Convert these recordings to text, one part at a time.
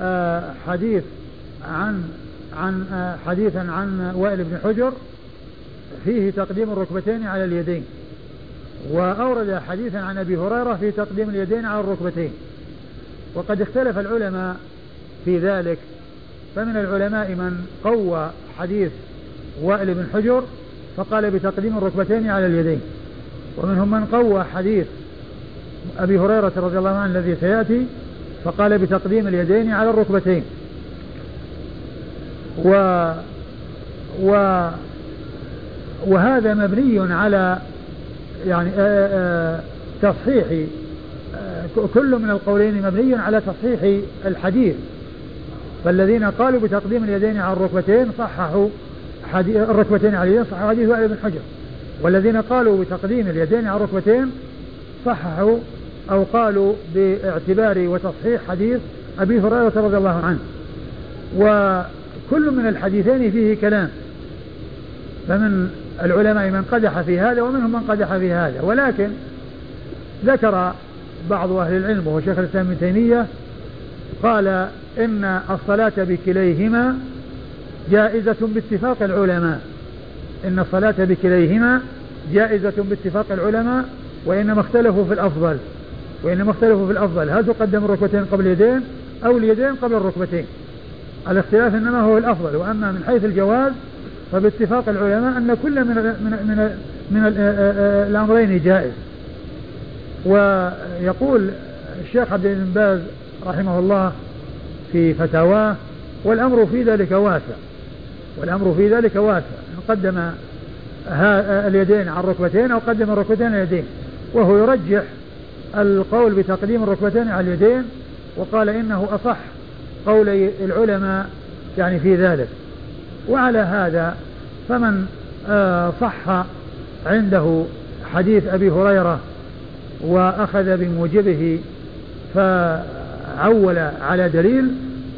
آه، حديث عن عن آه، حديثا عن وائل بن حجر فيه تقديم الركبتين على اليدين وأورد حديثا عن أبي هريرة في تقديم اليدين على الركبتين. وقد اختلف العلماء في ذلك فمن العلماء من قوى حديث وائل بن حجر فقال بتقديم الركبتين على اليدين. ومنهم من قوى حديث أبي هريرة رضي الله عنه الذي سيأتي فقال بتقديم اليدين على الركبتين. و و وهذا مبني على يعني آآ آآ تصحيح كل من القولين مبني على تصحيح الحديث. فالذين قالوا بتقديم اليدين على الركبتين صححوا حديث الركبتين على اليدين صححوا حديث وائل بن حجر. والذين قالوا بتقديم اليدين على الركبتين صححوا أو قالوا باعتبار وتصحيح حديث أبي هريرة رضي الله عنه. وكل من الحديثين فيه كلام. فمن العلماء من قدح في هذا ومنهم من قدح في هذا. ولكن ذكر بعض أهل العلم وهو شيخ الإسلام ابن تيمية قال إن الصلاة بكليهما جائزة باتفاق العلماء. إن الصلاة بكليهما جائزة باتفاق العلماء وإنما اختلفوا في الأفضل. وإنما اختلفوا في الأفضل. هل تقدم الركبتين قبل اليدين أو اليدين قبل الركبتين؟ الاختلاف إنما هو الأفضل وأما من حيث الجواز فباتفاق العلماء أن كل من من من, من الأمرين جائز. ويقول الشيخ عبد بن باز رحمه الله في فتاواه والأمر في ذلك واسع. والأمر في ذلك واسع. قدم اليدين على الركبتين أو قدم الركبتين على اليدين وهو يرجح القول بتقديم الركبتين على اليدين وقال إنه أصح قولي العلماء يعني في ذلك. وعلى هذا فمن آه، صح عنده حديث أبي هريرة وأخذ بموجبه فعول على دليل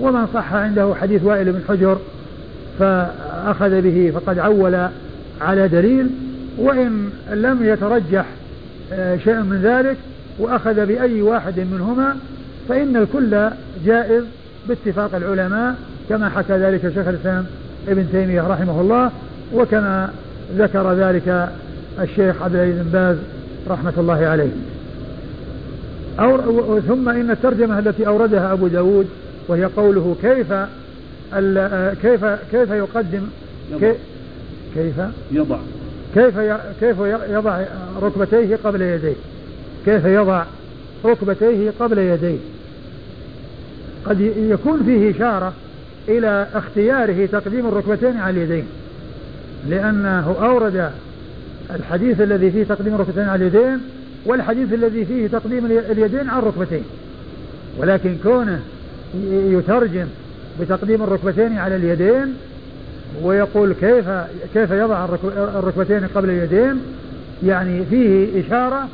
ومن صح عنده حديث وائل بن حجر فأخذ به فقد عول على دليل وإن لم يترجح آه، شيء من ذلك وأخذ بأي واحد منهما فإن الكل جائز باتفاق العلماء كما حكى ذلك شيخ الإسلام ابن تيمية رحمه الله وكما ذكر ذلك الشيخ عبد العزيز بن باز رحمة الله عليه. أو ثم إن الترجمة التي أوردها أبو داود وهي قوله كيف كيف كيف يقدم كيف كيف؟ يضع. كيف كيف يضع ركبتيه قبل يديه؟ كيف يضع ركبتيه قبل يديه. قد يكون فيه إشارة إلى اختياره تقديم الركبتين على اليدين. لأنه أورد الحديث الذي فيه تقديم الركبتين على اليدين والحديث الذي فيه تقديم اليدين على الركبتين. ولكن كونه يترجم بتقديم الركبتين على اليدين ويقول كيف كيف يضع الركبتين قبل اليدين يعني فيه إشارة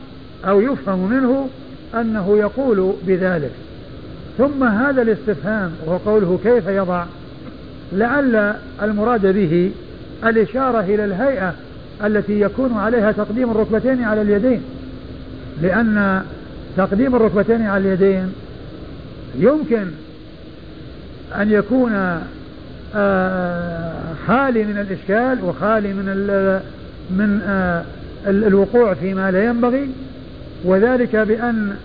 أو يفهم منه أنه يقول بذلك. ثم هذا الاستفهام وهو قوله كيف يضع لعل المراد به الإشارة إلى الهيئة التي يكون عليها تقديم الركبتين على اليدين. لأن تقديم الركبتين على اليدين يمكن أن يكون آه، خالي من الإشكال وخالي من من آه، الوقوع فيما لا ينبغي. وذلك بأن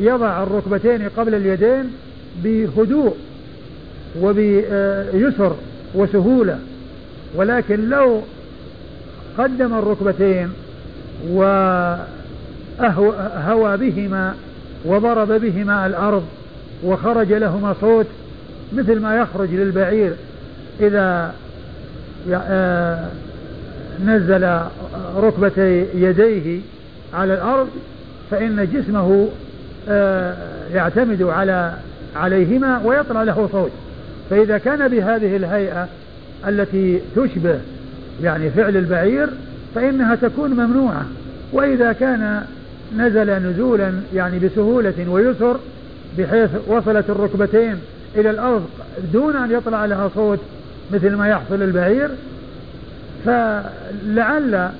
يضع الركبتين قبل اليدين بهدوء وبيسر وسهولة. ولكن لو قدم الركبتين وهوى بهما وضرب بهما الأرض وخرج لهما صوت مثل ما يخرج للبعير إذا آه، نزل ركبتي يديه على الأرض فإن جسمه آه، يعتمد على عليهما ويطلع له صوت. فإذا كان بهذه الهيئة التي تشبه يعني فعل البعير فإنها تكون ممنوعة. وإذا كان نزل نزولا يعني بسهولة ويسر بحيث وصلت الركبتين إلى الأرض دون أن يطلع لها صوت مثل ما يحصل البعير فلعل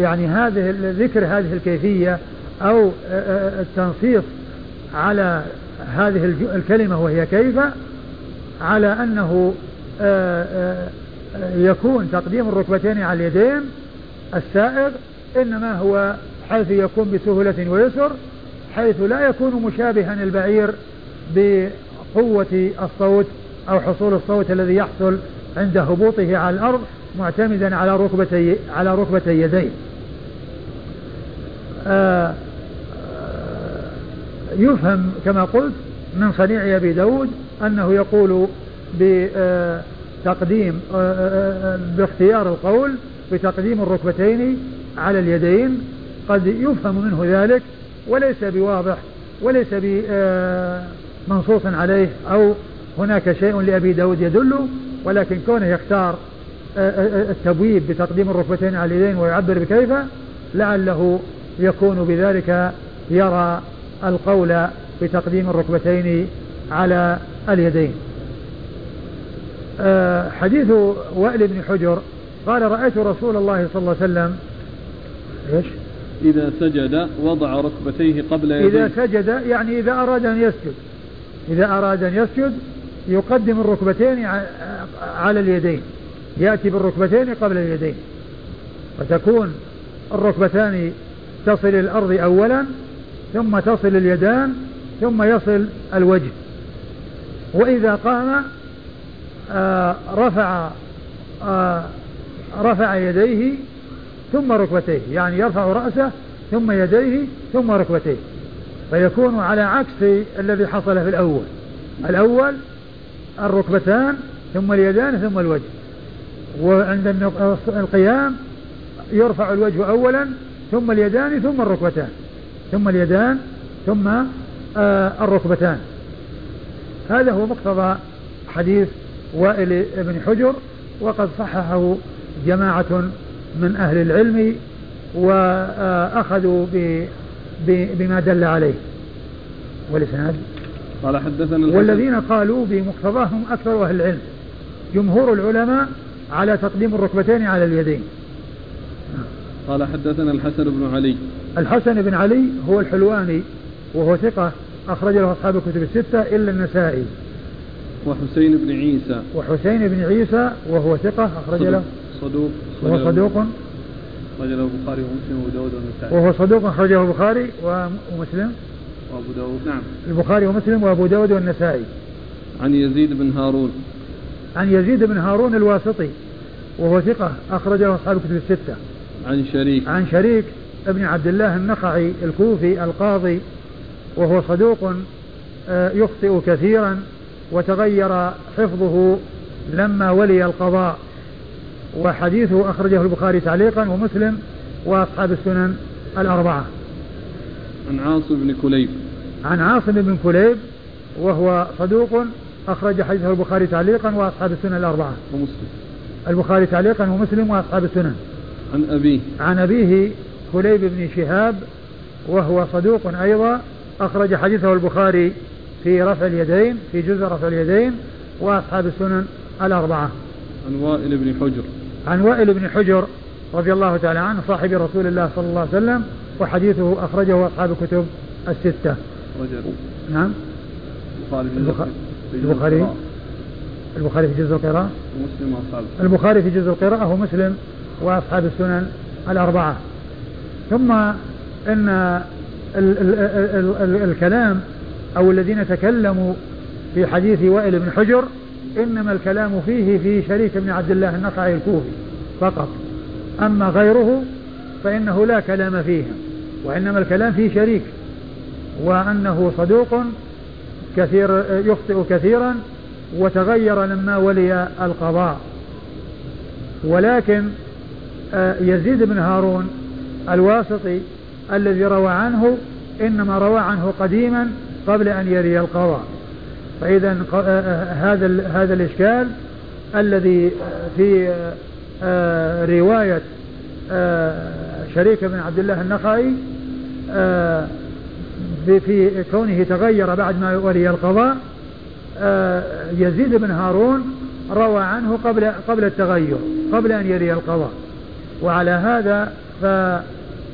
يعني هذه ذكر هذه الكيفية أو التنصيص على هذه الكلمة وهي كيف على أنه يكون تقديم الركبتين على اليدين السائغ إنما هو حيث يكون بسهولة ويسر حيث لا يكون مشابها البعير بقوة الصوت أو حصول الصوت الذي يحصل عند هبوطه على الأرض معتمدا على ركبتي على ركبتي يديه. آه، آه، يفهم كما قلت من صنيع أبي داود أنه يقول بتقديم آه، باختيار القول بتقديم الركبتين على اليدين. قد يفهم منه ذلك وليس بواضح وليس بمنصوص عليه أو هناك شيء لأبي داود يدل ولكن كونه يختار التبويب بتقديم الركبتين على اليدين ويعبر بكيف لعله يكون بذلك يرى القول بتقديم الركبتين على اليدين. آه، حديث وائل بن حجر قال رأيت رسول الله صلى الله عليه وسلم إيش؟ إذا سجد وضع ركبتيه قبل يديه. إذا سجد يعني إذا أراد أن يسجد. إذا أراد أن يسجد يقدم الركبتين على اليدين. يأتي بالركبتين قبل اليدين. وتكون الركبتان تصل الأرض أولا ثم تصل اليدان ثم يصل الوجه. وإذا قام آه رفع آه رفع يديه ثم ركبتيه. يعني يرفع رأسه ثم يديه ثم ركبتيه. فيكون على عكس الذي حصل في الأول. الأول الركبتان ثم اليدان ثم الوجه. وعند القيام يرفع الوجه أولا ثم اليدان ثم الركبتان. ثم اليدان ثم آه الركبتان. هذا هو مقتضى حديث وائل بن حجر وقد صححه جماعة من أهل العلم وأخذوا بما دل عليه. والإسناد؟ قال حدثنا والذين قالوا بمقتضاهم أكثر أهل العلم. جمهور العلماء على تقديم الركبتين على اليدين. قال حدثنا الحسن بن علي. الحسن بن علي هو الحلواني وهو ثقة أخرج له أصحاب الكتب الستة إلا النسائي. وحسين بن عيسى. وحسين بن عيسى وهو ثقة أخرج له. صدوق وهو صدوق. أخرج له البخاري ومسلم وأبو داود والنسائي. وهو صدوق أخرجه البخاري ومسلم. وأبو داود نعم. البخاري ومسلم وأبو داود والنسائي. عن يزيد بن هارون. عن يزيد بن هارون الواسطي وهو ثقة أخرج له أصحاب الكتب الستة. عن شريك. عن شريك ابن عبد الله النخعي الكوفي القاضي وهو صدوق آه، يخطئ كثيرا وتغير حفظه لما ولي القضاء. وحديثه أخرجه البخاري تعليقا ومسلم وأصحاب السنن الأربعة. عن عاصم بن كليب. عن عاصم بن كليب وهو صدوق أخرج حديثه البخاري تعليقا وأصحاب السنن الأربعة. ومسلم. البخاري تعليقا ومسلم وأصحاب السنن. عن أبيه. عن أبيه كليب بن شهاب وهو صدوق أيضا أخرج حديثه البخاري في رفع اليدين في جزء رفع اليدين وأصحاب السنن الأربعة. عن وائل بن حجر. عن وائل بن حجر رضي الله تعالى عنه صاحب رسول الله صلى الله عليه وسلم وحديثه أخرجه أصحاب الكتب الستة. رجل نعم. البخاري البخاري؟ في جزء القراءة؟ ومسلم البخاري في جزء القراءة ومسلم وأصحاب السنن الأربعة. ثم إن ال ال ال ال الكلام أو الذين تكلموا في حديث وائل بن حجر إنما الكلام فيه في شريك بن عبد الله النخعي الكوفي فقط. أما غيره فإنه لا كلام فيه وإنما الكلام في شريك وأنه صدوق كثير يخطئ كثيرا وتغير لما ولي القضاء. ولكن يزيد بن هارون الواسطي الذي روى عنه إنما روى عنه قديما قبل أن يري القضاء. فإذا آه، آه، هذا هذا الإشكال الذي في رواية شريك بن عبد الله النخعي في كونه تغير بعد ما ولي القضاء يزيد بن هارون روى عنه قبل قبل التغير قبل أن يري القضاء. وعلى هذا ف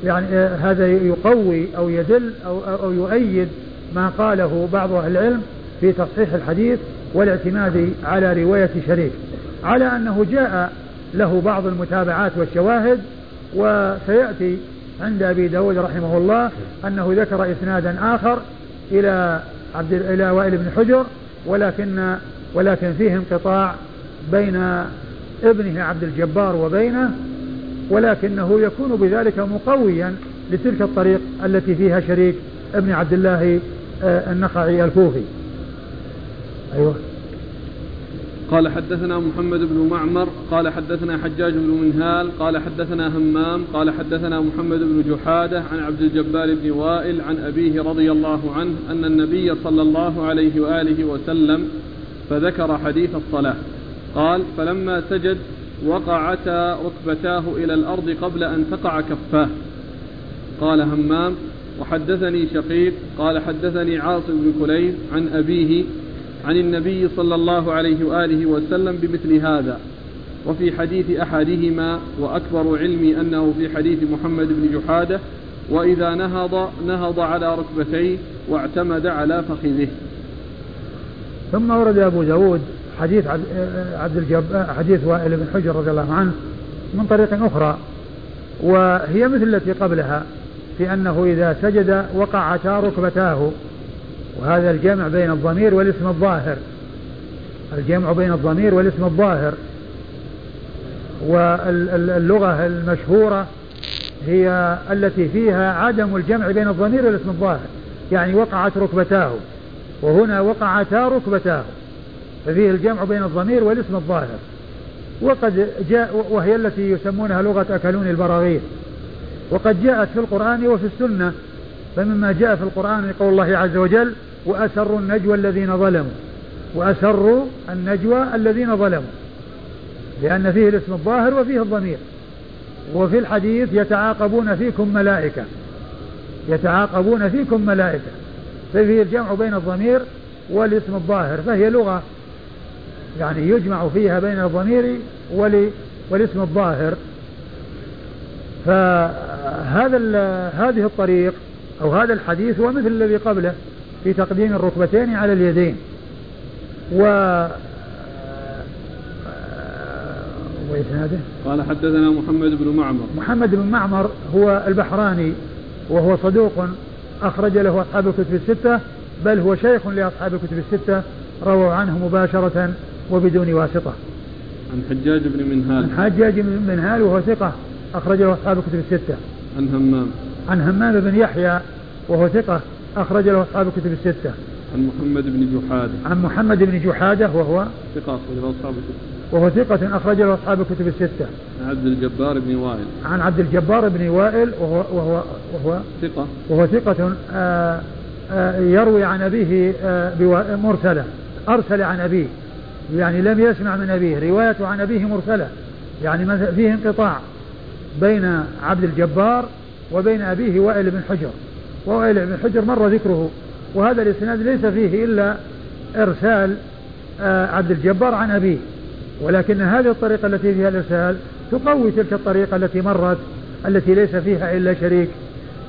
يعني هذا يقوي أو يدل أو أو يؤيد ما قاله بعض أهل العلم في تصحيح الحديث والاعتماد على رواية شريك على أنه جاء له بعض المتابعات والشواهد وسيأتي عند أبي داود رحمه الله أنه ذكر إسنادا آخر إلى عبد إلى وائل بن حجر ولكن ولكن فيه انقطاع بين ابنه عبد الجبار وبينه ولكنه يكون بذلك مقويا لتلك الطريق التي فيها شريك ابن عبد الله آه، النخعي الكوفي. أيوه. قال حدثنا محمد بن معمر قال حدثنا حجاج بن منهال قال حدثنا همام قال حدثنا محمد بن جحادة عن عبد الجبار بن وائل عن أبيه رضي الله عنه أن النبي صلى الله عليه وآله وسلم فذكر حديث الصلاة. قال فلما سجد وقعتا ركبتاه إلى الأرض قبل أن تقع كفاه. قال همام وحدثني شقيق قال حدثني عاصم بن كليب عن أبيه عن النبي صلى الله عليه وآله وسلم بمثل هذا. وفي حديث أحدهما وأكبر علمي أنه في حديث محمد بن جحادة وإذا نهض نهض على ركبتيه واعتمد على فخذه. ثم ورد أبو داود حديث عبد الجب حديث وائل بن حجر رضي الله عنه من طريق أخرى وهي مثل التي قبلها في أنه إذا سجد وقعتا ركبتاه وهذا الجمع بين الضمير والاسم الظاهر. الجمع بين الضمير والاسم الظاهر. واللغة المشهورة هي التي فيها عدم الجمع بين الضمير والاسم الظاهر يعني وقعت ركبتاه وهنا وقعتا ركبتاه. ففيه الجمع بين الضمير والاسم الظاهر. وقد جاء وهي التي يسمونها لغة أكلون البراغيث. وقد جاءت في القرآن وفي السنة. فمما جاء في القرآن قول الله عز وجل وأسروا النجوى الذين ظلموا. وأسروا النجوى الذين ظلموا. لأن فيه الاسم الظاهر وفيه الضمير. وفي الحديث يتعاقبون فيكم ملائكة. يتعاقبون فيكم ملائكة. ففيه الجمع بين الضمير والاسم الظاهر. فهي لغة يعني يجمع فيها بين الضمير والاسم الظاهر. فهذا هذه الطريق أو هذا الحديث هو مثل الذي قبله في تقديم الركبتين على اليدين. و وإسناده؟ قال حدثنا محمد بن معمر. محمد بن معمر هو البحراني وهو صدوق أخرج له أصحاب الكتب الستة بل هو شيخ لأصحاب الكتب الستة رووا عنه مباشرة. وبدون واسطة. عن حجاج بن منهال. عن حجاج بن منهال وهو ثقة أخرج له أصحاب الكتب الستة. عن همام. عن همام بن يحيى وهو ثقة أخرج له أصحاب الكتب الستة. عن محمد بن جحادة. عن محمد بن جحادة وهو ثقة أخرج له أصحاب الكتب وهو ثقة أخرج له أصحاب الكتب الستة. عن عبد الجبار بن وائل. عن عبد الجبار بن وائل وهو وهو وهو ثقة. وهو ثقة آآ آه، آآ آه، يروي عن أبيه آه، مرسلة. أرسل عن أبيه. يعني لم يسمع من أبيه روايته عن أبيه مرسلة. يعني فيه انقطاع بين عبد الجبار وبين أبيه وائل بن حجر. ووائل بن حجر مر ذكره وهذا الإسناد ليس فيه إلا إرسال آه، عبد الجبار عن أبيه. ولكن هذه الطريقة التي فيها الإرسال تقوي تلك الطريقة التي مرت التي ليس فيها إلا شريك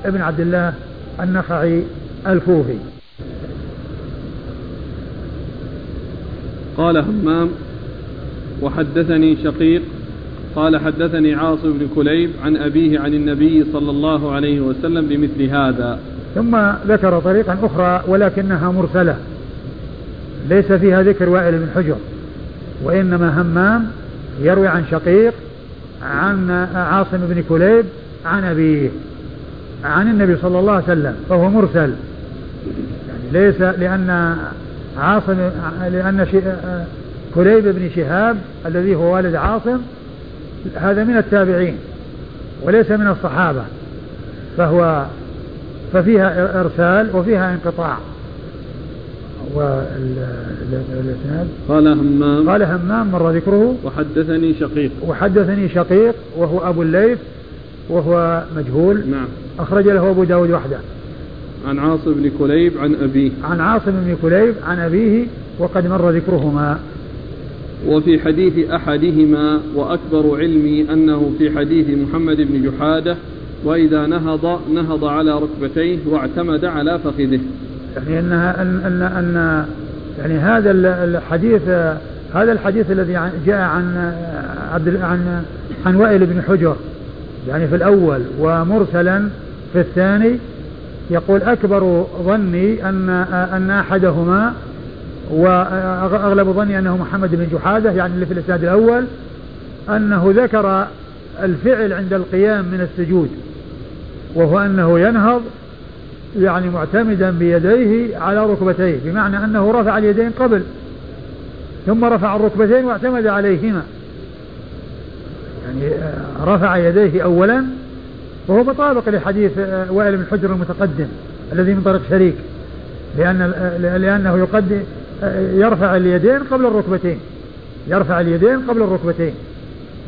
ابن عبد الله النخعي الكوفي. قال همام وحدثني شقيق قال حدثني عاصم بن كليب عن أبيه عن النبي صلى الله عليه وسلم بمثل هذا. ثم ذكر طريقا أخرى ولكنها مرسلة ليس فيها ذكر وائل بن حجر وإنما همام يروي عن شقيق عن عاصم بن كليب عن أبيه عن النبي صلى الله عليه وسلم فهو مرسل. يعني ليس لأن عاصم لأن كليب بن شهاب الذي هو والد عاصم هذا من التابعين وليس من الصحابة فهو ففيها إرسال وفيها انقطاع. والإسناد قال همام. قال همام مر ذكره. وحدثني شقيق. وحدثني شقيق وهو أبو الليث وهو مجهول. نعم. أخرج له أبو داود وحده. عن عاصم بن كليب عن أبيه. عن عاصم بن كليب عن أبيه وقد مر ذكرهما. وفي حديث أحدهما وأكبر علمي أنه في حديث محمد بن جحادة وإذا نهض نهض على ركبتيه واعتمد على فخذه. يعني أنها أن أن أن يعني هذا الحديث هذا الحديث الذي جاء عن عبد عن عن وائل بن حجر. يعني في الأول ومرسلا في الثاني يقول أكبر ظني أن أن أحدهما وأغلب ظني أنه محمد بن جحادة يعني اللي في الإسناد الأول أنه ذكر الفعل عند القيام من السجود وهو أنه ينهض يعني معتمدا بيديه على ركبتيه بمعنى أنه رفع اليدين قبل ثم رفع الركبتين واعتمد عليهما. يعني آه، رفع يديه أولا وهو مطابق لحديث آه، وائل بن حجر المتقدم الذي من طريق شريك لأن آه، لأنه يقدم يرفع اليدين قبل الركبتين يرفع اليدين قبل الركبتين.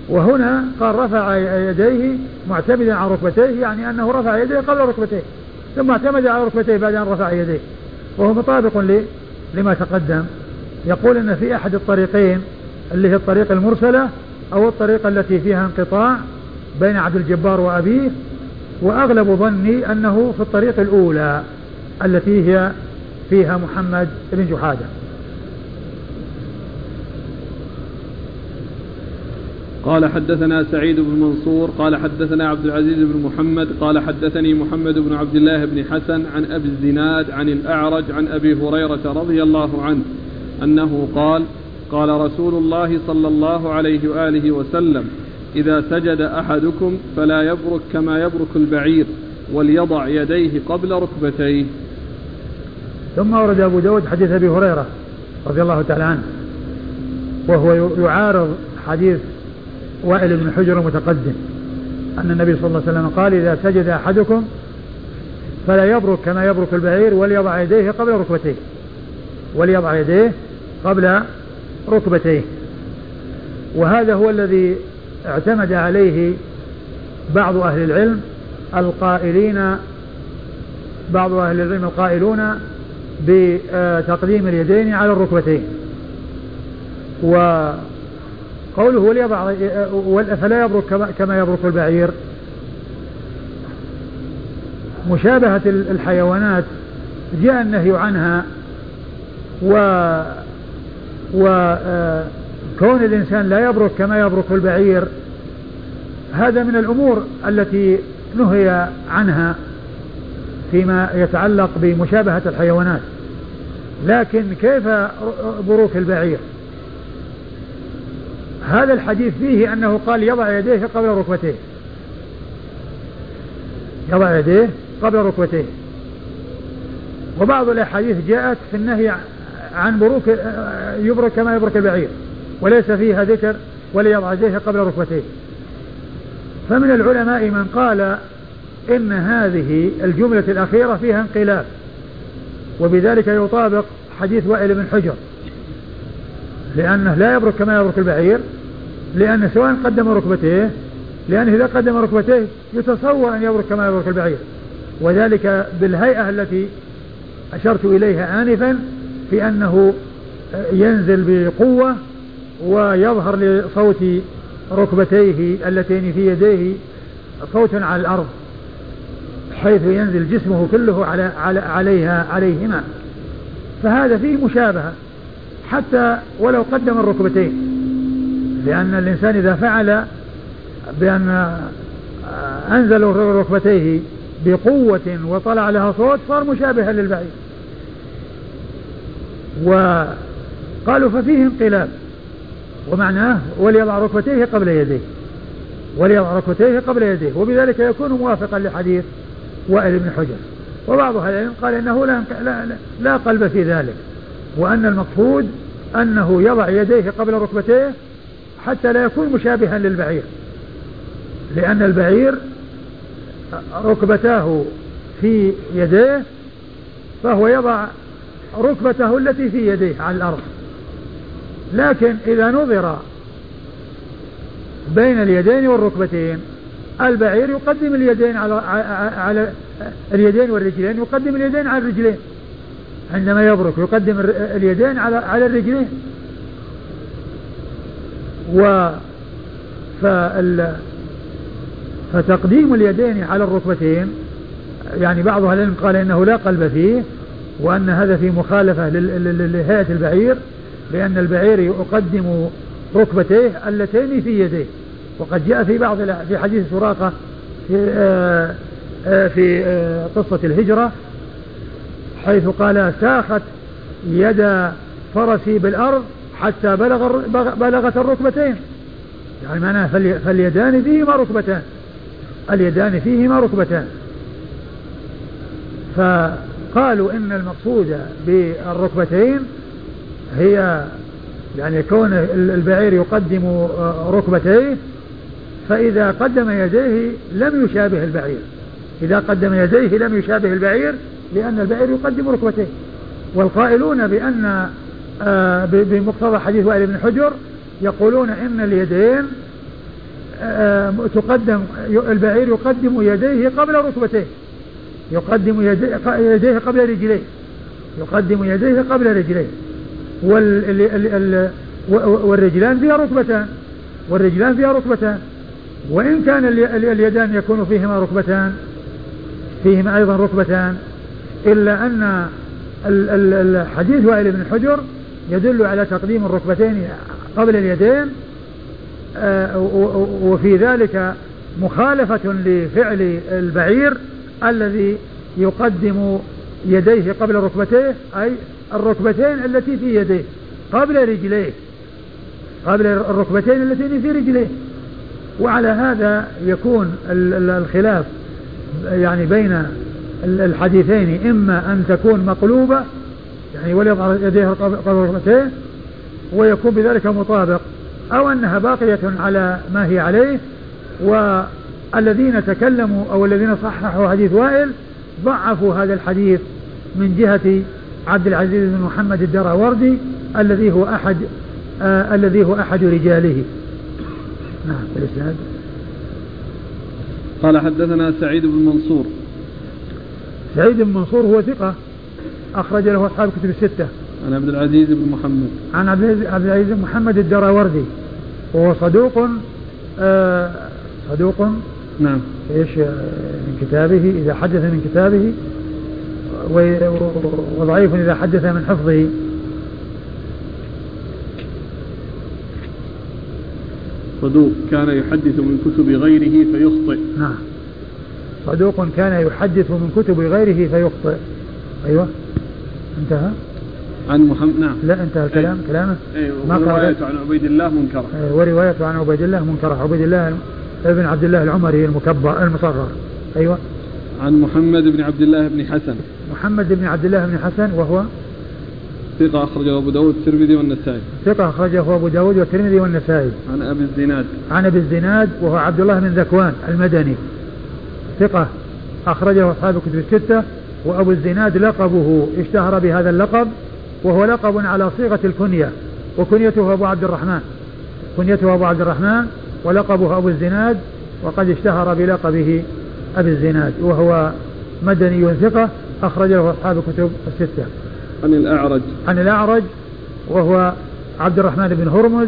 وهنا قال رفع يديه معتمدا على ركبتيه يعني أنه رفع يديه قبل ركبتيه ثم اعتمد على ركبتيه بعد أن رفع يديه. وهو مطابق لما تقدم. يقول أن في أحد الطريقين اللي هي الطريق المرسلة أو الطريقة التي فيها انقطاع بين عبد الجبار وأبيه وأغلب ظني أنه في الطريق الأولى التي هي فيها محمد بن جحادة. قال حدثنا سعيد بن منصور قال حدثنا عبد العزيز بن محمد قال حدثني محمد بن عبد الله بن حسن عن أبي الزناد عن الأعرج عن أبي هريرة رضي الله عنه أنه قال قال رسول الله صلى الله عليه وآله وسلم إذا سجد أحدكم فلا يبرك كما يبرك البعير وليضع يديه قبل ركبتيه. ثم ورد أبو داود حديث أبي هريرة رضي الله تعالى عنه وهو يعارض حديث وائل بن حجر المتقدم أن النبي صلى الله عليه وسلم قال إذا سجد أحدكم فلا يبرك كما يبرك البعير وليضع يديه قبل ركبتيه وليضع يديه قبل ركبتيه. وهذا هو الذي اعتمد عليه بعض أهل العلم القائلين بعض أهل العلم القائلون بتقديم اليدين على الركبتين. وقوله وليضع فلا يبرك كما يبرك البعير. مشابهة الحيوانات جاء النهي عنها و وكون الإنسان لا يبرك كما يبرك البعير هذا من الأمور التي نهي عنها فيما يتعلق بمشابهة الحيوانات. لكن كيف بروك البعير؟ هذا الحديث فيه أنه قال يضع يديه قبل ركبتيه. يضع يديه قبل ركبتيه. وبعض الأحاديث جاءت في النهي عن بروك يبرك كما يبرك البعير. وليس فيها ذكر وليضع يديه قبل ركبتيه. فمن العلماء من قال إن هذه الجملة الأخيرة فيها انقلاب وبذلك يطابق حديث وائل بن حجر لأنه لا يبرك كما يبرك البعير لأنه سواء قدم ركبتيه لأنه إذا قدم ركبتيه يتصور أن يبرك كما يبرك البعير. وذلك بالهيئة التي أشرت إليها آنفا في أنه ينزل بقوة ويظهر لصوت ركبتيه اللتين في يديه صوت على الأرض حيث ينزل جسمه كله على, على عليها عليهما. فهذا فيه مشابهة حتى ولو قدم الركبتين. لأن الإنسان إذا فعل بأن أنزل ركبتيه بقوة وطلع لها صوت صار مشابها للبعير. وقالوا ففيه انقلاب. ومعناه وليضع ركبتيه قبل يديه. وليضع ركبتيه قبل يديه. وبذلك يكون موافقا لحديث وائل بن حجر. وبعض أهل العلم قال إنه لا, لا, لا قلب في ذلك. وأن المقصود أنه يضع يديه قبل ركبتيه حتى لا يكون مشابها للبعير. لأن البعير ركبتاه في يديه فهو يضع ركبته التي في يديه على الأرض. لكن إذا نظر بين اليدين والركبتين البعير يقدم اليدين على على اليدين والرجلين يقدم اليدين على الرجلين. عندما يبرك يقدم اليدين على على الرجلين. و فتقديم اليدين على الركبتين يعني بعض أهل العلم قال إنه لا قلب فيه وأن هذا في مخالفة لهيئة البعير. لأن البعير يقدم ركبتيه اللتين في يديه. وقد جاء في بعض في حديث سراقة في آه، آه، في آه، قصة الهجرة حيث قال ساخت يد فرسي بالأرض حتى بلغ بلغت الركبتين. يعني معناه فاليدان فيهما ركبتان. اليدان فيهما ركبتان. فقالوا إن المقصود بالركبتين هي يعني كون البعير يقدم ركبتيه فإذا قدم يديه لم يشابه البعير. إذا قدم يديه لم يشابه البعير لأن البعير يقدم ركبتيه. والقائلون بأن آه، بمقتضى حديث وائل بن حجر يقولون إن اليدين آه، تقدم البعير يقدم يديه قبل ركبتيه. يقدم يديه قبل رجليه. يقدم يديه قبل رجليه. والرجلان فيها ركبتان. والرجلان فيها ركبتان. وإن كان اليدان يكون فيهما ركبتان فيهما أيضا ركبتان إلا أن الحديث وائل بن حجر يدل على تقديم الركبتين قبل اليدين آه، وفي ذلك مخالفة لفعل البعير الذي يقدم يديه قبل ركبتيه أي الركبتين التي في يديه قبل رجليه قبل الركبتين التي في رجليه. وعلى هذا يكون الخلاف يعني بين الحديثين إما أن تكون مقلوبة يعني وليضع يديه قبل ركبتيه ويكون بذلك مطابق أو أنها باقية على ما هي عليه. والذين تكلموا أو الذين صححوا حديث وائل ضعفوا هذا الحديث من جهة عبد العزيز بن محمد الدراوردي الذي هو أحد آه الذي هو أحد رجاله. نعم الإسناد. قال حدثنا سعيد بن منصور. سعيد بن منصور هو ثقة أخرج له أصحاب كتب الستة. عن عبد العزيز بن محمد. عن عبد العزيز بن محمد الدراوردي. وهو صدوق آه صدوق. نعم. إيش؟ من كتابه إذا حدث من كتابه وضعيف إذا حدث من حفظه. صدوق كان يحدث من كتب غيره فيخطئ. نعم. صدوق كان يحدث من كتب غيره فيخطئ. أيوة. انتهى؟ عن محمد نعم. لا انتهى الكلام. أي. كلامه أي وروايته عن عبيد الله منكرة. أي وروايته عن عبيد الله منكرة. عبيد الله ابن عبد الله العمري المكبر المصغر أيوة. عن محمد بن عبد الله بن حسن. محمد بن عبد الله بن حسن وهو ثقة أخرجه أبو داود والترمذي والنسائي. ثقة أخرجه أبو داود والترمذي والنسائي. عن أبي الزناد. عن أبي الزناد وهو عبد الله بن ذكوان المدني. ثقة أخرجه أصحاب الكتب الستة وأبو الزناد لقبه اشتهر بهذا اللقب وهو لقب على صيغة الكنية وكنيته أبو عبد الرحمن. كنيته أبو عبد الرحمن ولقبه أبو الزناد وقد اشتهر بلقبه أبي الزناد وهو مدني ثقة أخرجه أصحاب الكتب الستة. عن الأعرج. عن الأعرج وهو عبد الرحمن بن هرمز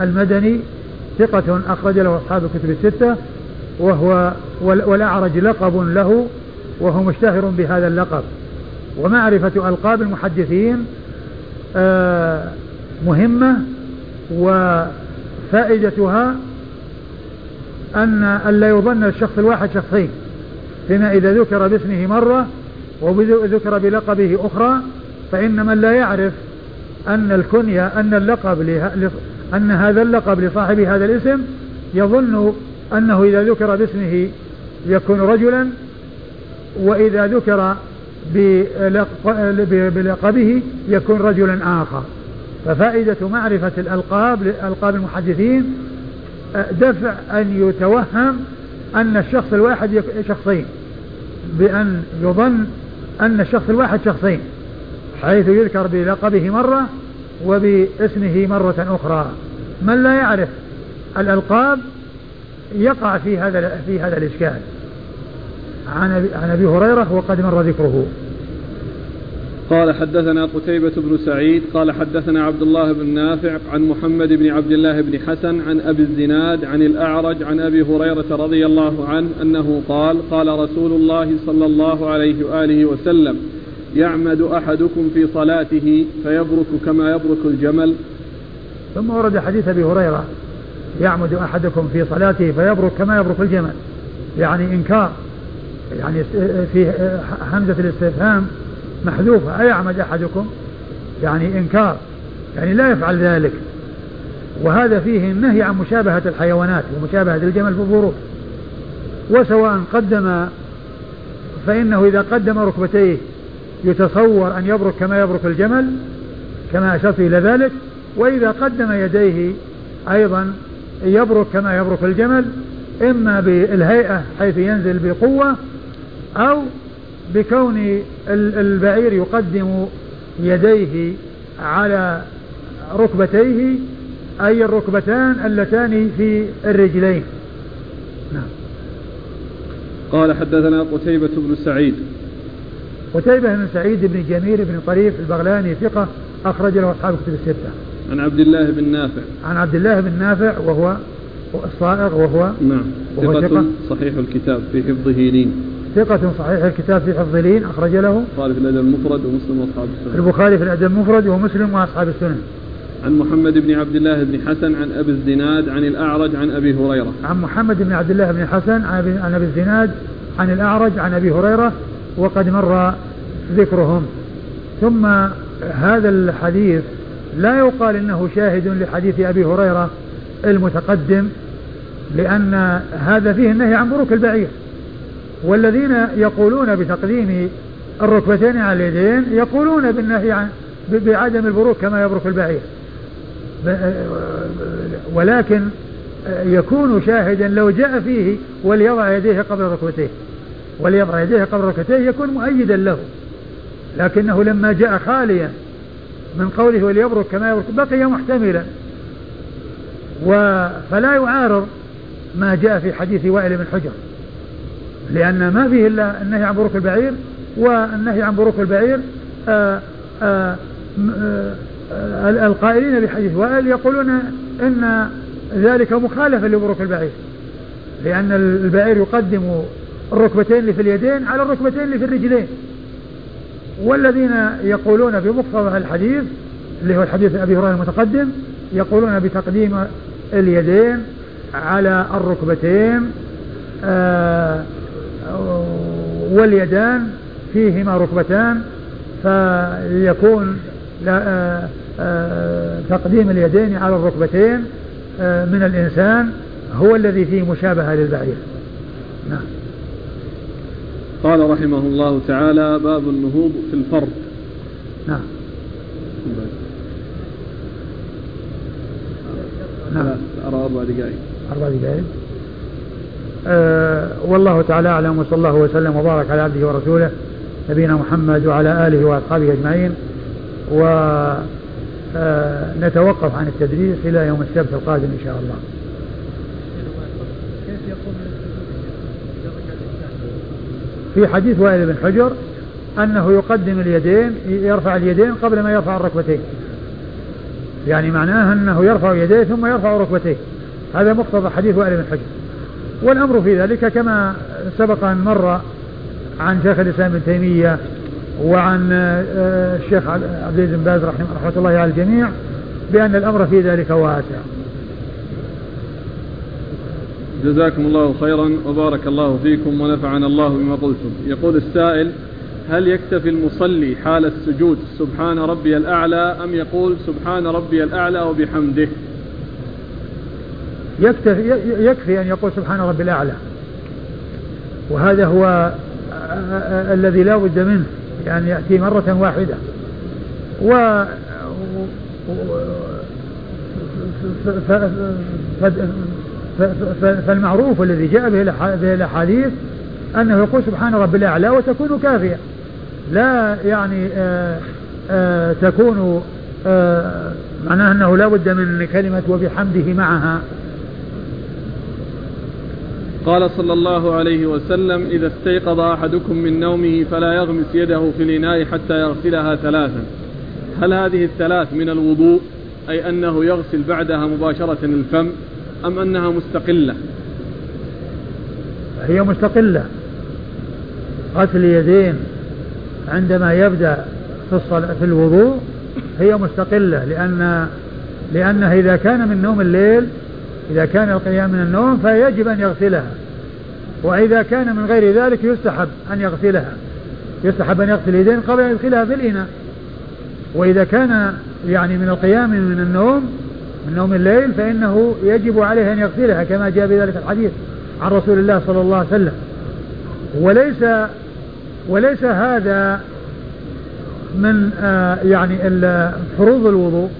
المدني ثقة أخرج له أصحاب الكتب الستة وهو والأعرج لقب له وهو مشتهر بهذا اللقب. ومعرفة ألقاب المحدثين آه، مهمة وفائدتها أن ألا يظن الشخص الواحد شخصين فيما إذا ذكر باسمه مرة وذكر بلقبه أخرى فإن من لا يعرف أن الكنية أن اللقب أن هذا اللقب لصاحب هذا الاسم يظن أنه إذا ذكر باسمه يكون رجلا وإذا ذكر بلقبه يكون رجلا آخر. ففائدة معرفة الألقاب لألقاب المحدثين دفع أن يتوهم أن الشخص الواحد شخصين بأن يظن أن الشخص الواحد شخصين حيث يذكر بلقبه مرة وباسمه مرة أخرى من لا يعرف الألقاب يقع في هذا في هذا الإشكال عن أبي هريرة وقد مر ذكره. قال حدثنا قتيبة بن سعيد قال حدثنا عبد الله بن نافع عن محمد بن عبد الله بن حسن عن أبي الزناد عن الأعرج عن أبي هريرة رضي الله عنه أنه قال قال رسول الله صلى الله عليه وآله وسلم يعمد أحدكم في صلاته فيبرك كما يبرك الجمل. ثم ورد حديث أبي هريرة يعمد أحدكم في صلاته فيبرك كما يبرك الجمل. يعني إنكار يعني في همزة الاستفهام محذوفة. أيعمد أحدكم؟ يعني إنكار. يعني لا يفعل ذلك. وهذا فيه النهي عن مشابهة الحيوانات ومشابهة الجمل في البروك وسواء قدم فإنه إذا قدم ركبتيه يتصور أن يبرك كما يبرك الجمل كما أشرت إلى ذلك. وإذا قدم يديه أيضا يبرك كما يبرك الجمل إما بالهيئة حيث ينزل بقوة أو بكون البعير يقدم يديه على ركبتيه أي الركبتان اللتان في الرجلين نعم قال حدثنا قتيبة بن سعيد قتيبة بن سعيد بن جميل بن طريف البغلاني ثقة أخرج له أصحاب كتب الستة. عن عبد الله بن نافع. عن عبد الله بن نافع وهو الصائغ وهو نعم وهو ثقة صحيح الكتاب في حفظه لين. ثقة صحيح الكتاب في حفظ لين أخرج له البخاري في الأدب المفرد ومسلم وأصحاب السنن. البخاري في الأدب المفرد ومسلم وأصحاب السنن. عن محمد بن عبد الله بن حسن عن أبي الزناد عن الأعرج عن أبي هريرة. عن محمد بن عبد الله بن حسن عن أبي الزناد عن الأعرج عن أبي هريرة وقد مر ذكرهم ثم هذا الحديث لا يقال إنه شاهد لحديث أبي هريرة المتقدم لأن هذا فيه النهي عن بروك البعير والذين يقولون بتقديم الركبتين على اليدين يقولون بالنهي عن بعدم البروك كما يبرك البعير. ولكن يكون شاهدا لو جاء فيه وليضع يديه قبل ركبتيه. وليضع يديه قبل ركبتيه يكون مؤيدا له. لكنه لما جاء خاليا من قوله وليبرك كما يبرك بقي محتملا. فلا يعارض ما جاء في حديث وائل بن حجر. لأن ما فيه إلا النهي عن بروك البعير والنهي عن بروك البعير آآ آآ آآ القائلين بحديث وائل يقولون إن ذلك مخالفة لبروك البعير لأن البعير يقدم الركبتين اللي في اليدين على الركبتين اللي في الرجلين. والذين يقولون بمقتضى الحديث اللي هو الحديث أبي هريرة المتقدم يقولون بتقديم اليدين على الركبتين آه واليدان فيهما ركبتان فيكون آه آه تقديم اليدين على الركبتين آه من الإنسان هو الذي فيه مشابهة للبعير. نعم. قال رحمه الله تعالى باب النهوض في الفرد. نعم. نعم. أرى أربع دقائق. أربع دقائق. والله تعالى أعلم وصلى الله وسلم وبارك على عبده ورسوله نبينا محمد وعلى آله وأصحابه أجمعين. ونتوقف أه عن التدريس إلى يوم السبت القادم إن شاء الله. في حديث وائل بن حجر أنه يقدم اليدين يرفع اليدين قبل ما يرفع الركبتين. يعني معناه أنه يرفع يديه ثم يرفع ركبتيه هذا مقتضى حديث وائل بن حجر. والأمر في ذلك كما سبق أن مر عن شيخ الإسلام ابن تيمية وعن الشيخ عبد العزيز بن باز رحمة الله على الجميع بأن الأمر في ذلك واسع. جزاكم الله خيرا وبارك الله فيكم ونفعنا الله بما قلتم. يقول السائل هل يكتفي المصلي حال السجود سبحان ربي الأعلى أم يقول سبحان ربي الأعلى وبحمده؟ يكتفي, يكفي أن يقول سبحان ربي الأعلى. وهذا هو الذي لا بد منه يعني يأتي مرة واحدة. و فالمعروف الذي جاء به الأحاديث أنه يقول سبحان ربي الأعلى وتكون كافية. لا يعني آآ آآ تكون آآ معناه أنه لا بد من كلمة وبحمده معها. قال صلى الله عليه وسلم إذا استيقظ أحدكم من نومه فلا يغمس يده في الإناء حتى يغسلها ثلاثا. هل هذه الثلاث من الوضوء؟ أي أنه يغسل بعدها مباشرة الفم أم أنها مستقلة؟ هي مستقلة. غسل اليدين عندما يبدأ في, في الوضوء هي مستقلة لأن لأنه إذا كان من نوم الليل إذا كان القيام من النوم فيجب أن يغسلها وإذا كان من غير ذلك يستحب أن يغسلها يستحب أن يغسل اليدين قبل أن يدخلها في الإناء. وإذا كان يعني من القيام من النوم من نوم الليل فإنه يجب عليه أن يغسلها كما جاء بذلك الحديث عن رسول الله صلى الله عليه وسلم. وليس وليس هذا من آه يعني فروض الوضوء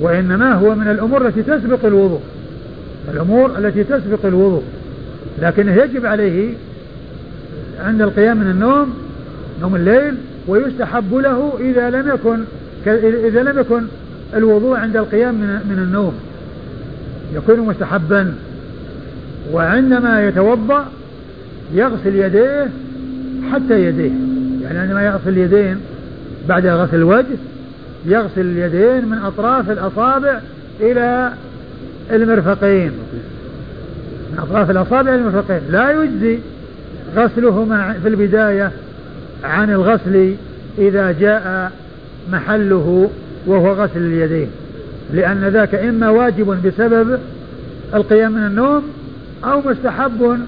وإنما هو من الأمور التي تسبق الوضوء. الأمور التي تسبق الوضوء. لكنه يجب عليه عند القيام من النوم نوم الليل ويستحب له إذا لم يكن إذا لم يكن الوضوء عند القيام من, النوم. يكون مستحبا. وعندما يتوضأ يغسل يديه حتى يديه. يعني عندما يغسل اليدين بعد غسل الوجه يغسل اليدين من أطراف الأصابع إلى المرفقين. من أطراف الأصابع المرفقين. لا يجزي غسلهما في البداية عن الغسل إذا جاء محله وهو غسل اليدين. لأن ذاك إما واجب بسبب القيام من النوم أو مستحب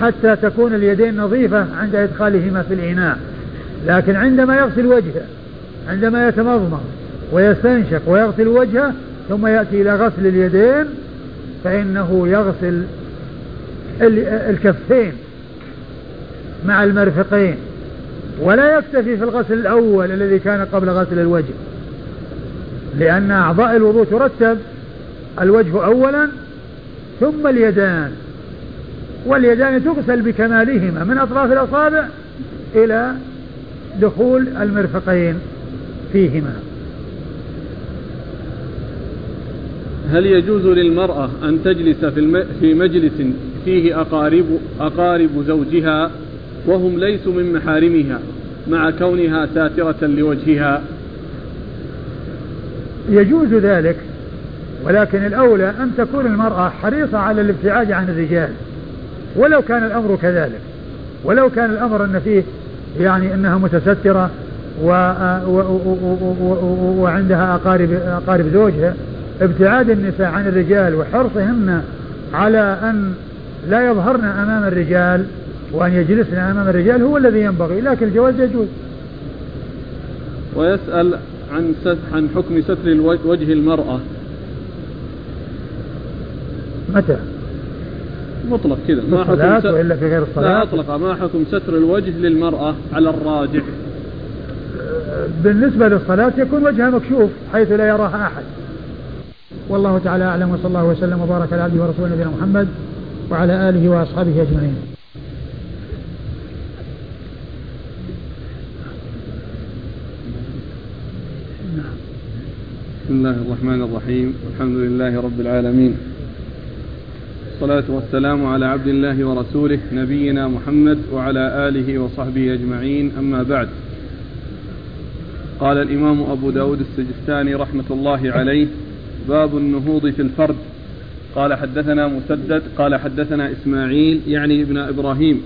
حتى تكون اليدين نظيفة عند إدخالهما في الإناء. لكن عندما يغسل وجهه عندما يتمضمض ويستنشق ويغسل وجهه ثم يأتي إلى غسل اليدين فإنه يغسل الكفين مع المرفقين ولا يكتفي في الغسل الأول الذي كان قبل غسل الوجه لأن أعضاء الوضوء ترتب الوجه أولا ثم اليدان واليدان تغسل بكمالهما من أطراف الأصابع إلى دخول المرفقين فيهما. هل يجوز للمرأة أن تجلس في, في مجلس فيه أقارب, أقارب زوجها وهم ليسوا من محارمها مع كونها ساترة لوجهها يجوز ذلك ولكن الأولى أن تكون المرأة حريصة على الابتعاد عن الرجال ولو كان الأمر كذلك ولو كان الأمر أن فيه يعني أنها متسترة و و و وعندها أقارب أقارب زوجها ابتعاد النساء عن الرجال وحرصهن على أن لا يظهرن أمام الرجال وأن يجلسن أمام الرجال هو الذي ينبغي لكن الجواز يجوز. ويسأل عن عن حكم ستر وجه المرأة. متى؟ مطلق كذا ما حكم ستر وإلا في غير الصلاة؟ لا أطلق ما حكم ستر الوجه للمرأة على الراجح بالنسبة للصلاة يكون وجهها مكشوف حيث لا يراها أحد. والله تعالى أعلم وصلى الله وسلم وبارك على عبده ورسوله نبينا محمد وعلى آله وأصحابه أجمعين. بسم الله الرحمن الرحيم. الحمد لله رب العالمين. الصلاة والسلام على عبد الله ورسوله نبينا محمد وعلى آله وصحبه أجمعين. أما بعد قال الإمام أبو داود السجستاني رحمة الله عليه باب النهوض في الفرد. قال حدثنا مسدد قال حدثنا إسماعيل يعني ابن إبراهيم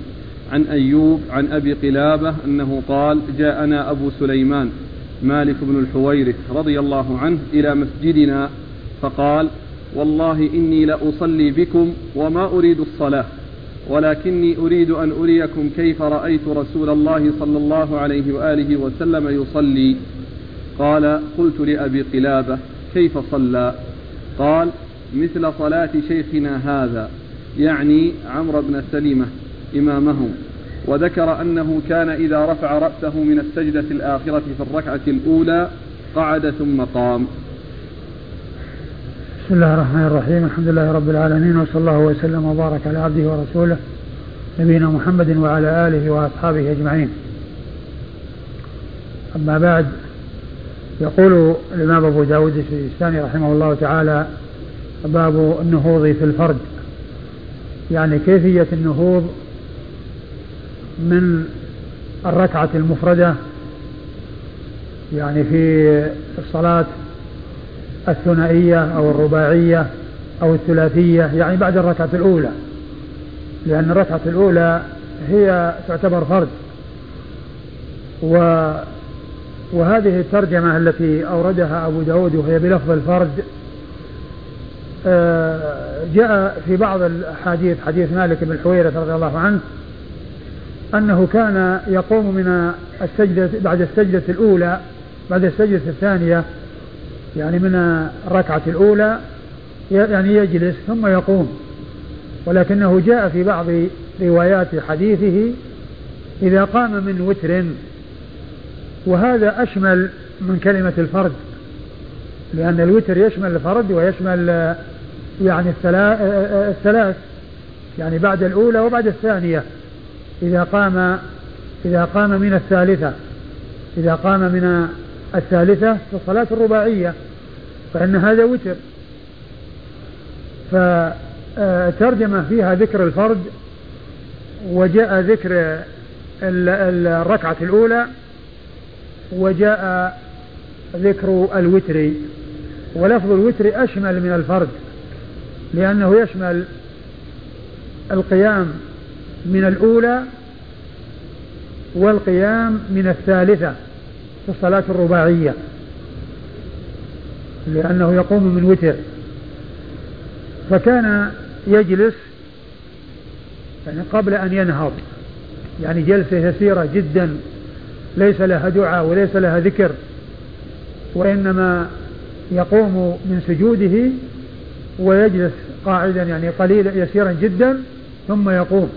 عن أيوب عن أبي قلابة أنه قال جاءنا أبو سليمان مالك بن الحويرث رضي الله عنه إلى مسجدنا فقال والله إني لأصلي بكم وما أريد الصلاة ولكني أريد أن أريكم كيف رأيت رسول الله صلى الله عليه وآله وسلم يصلي. قال قلت لأبي قلابة كيف صلى؟ قال مثل صلاة شيخنا هذا يعني عمرو بن سلمة إمامهم وذكر أنه كان إذا رفع رأسه من السجدة الآخرة في الركعة الأولى قعد ثم قام. بسم الله الرحمن الرحيم. الحمد لله رب العالمين وصلى الله وسلم وبارك على عبده ورسوله نبينا محمد وعلى آله وأصحابه أجمعين. أما بعد يقول الإمام أبو داود السيستاني رحمه الله تعالى باب النهوض في الفرد. يعني كيفية النهوض من الركعة المفردة يعني في الصلاة الثنائية أو الرباعية أو الثلاثية يعني بعد الركعة الأولى. لأن الركعة الأولى هي تعتبر فرد و وهذه الترجمة التي أوردها أبو داود وهي بلفظ الفرد آه، جاء في بعض الأحاديث حديث مالك بن حويرة رضي الله عنه أنه كان يقوم من السجدة بعد السجدة الأولى بعد السجدة الثانية يعني من الركعة الأولى يعني يجلس ثم يقوم. ولكنه جاء في بعض روايات حديثه إذا قام من وتر وهذا أشمل من كلمة الفرد لأن الوتر يشمل الفرد ويشمل يعني الثلاث يعني بعد الأولى وبعد الثانية. إذا قام إذا قام من الثالثة إذا قام من الثالثة في الصلاة الرباعية فإن هذا وتر. فترجمة فيها ذكر الفرد وجاء ذكر الركعة الأولى وجاء ذكر الوتر ولفظ الوتر أشمل من الفرد لأنه يشمل القيام من الأولى والقيام من الثالثة في الصلاة الرباعية لأنه يقوم من وتر. فكان يجلس يعني قبل أن ينهض يعني جلسة يسيرة جدا ليس لها دعاء وليس لها ذكر وإنما يقوم من سجوده ويجلس قاعدا يعني قليلا يسيرا جدا ثم يقوم.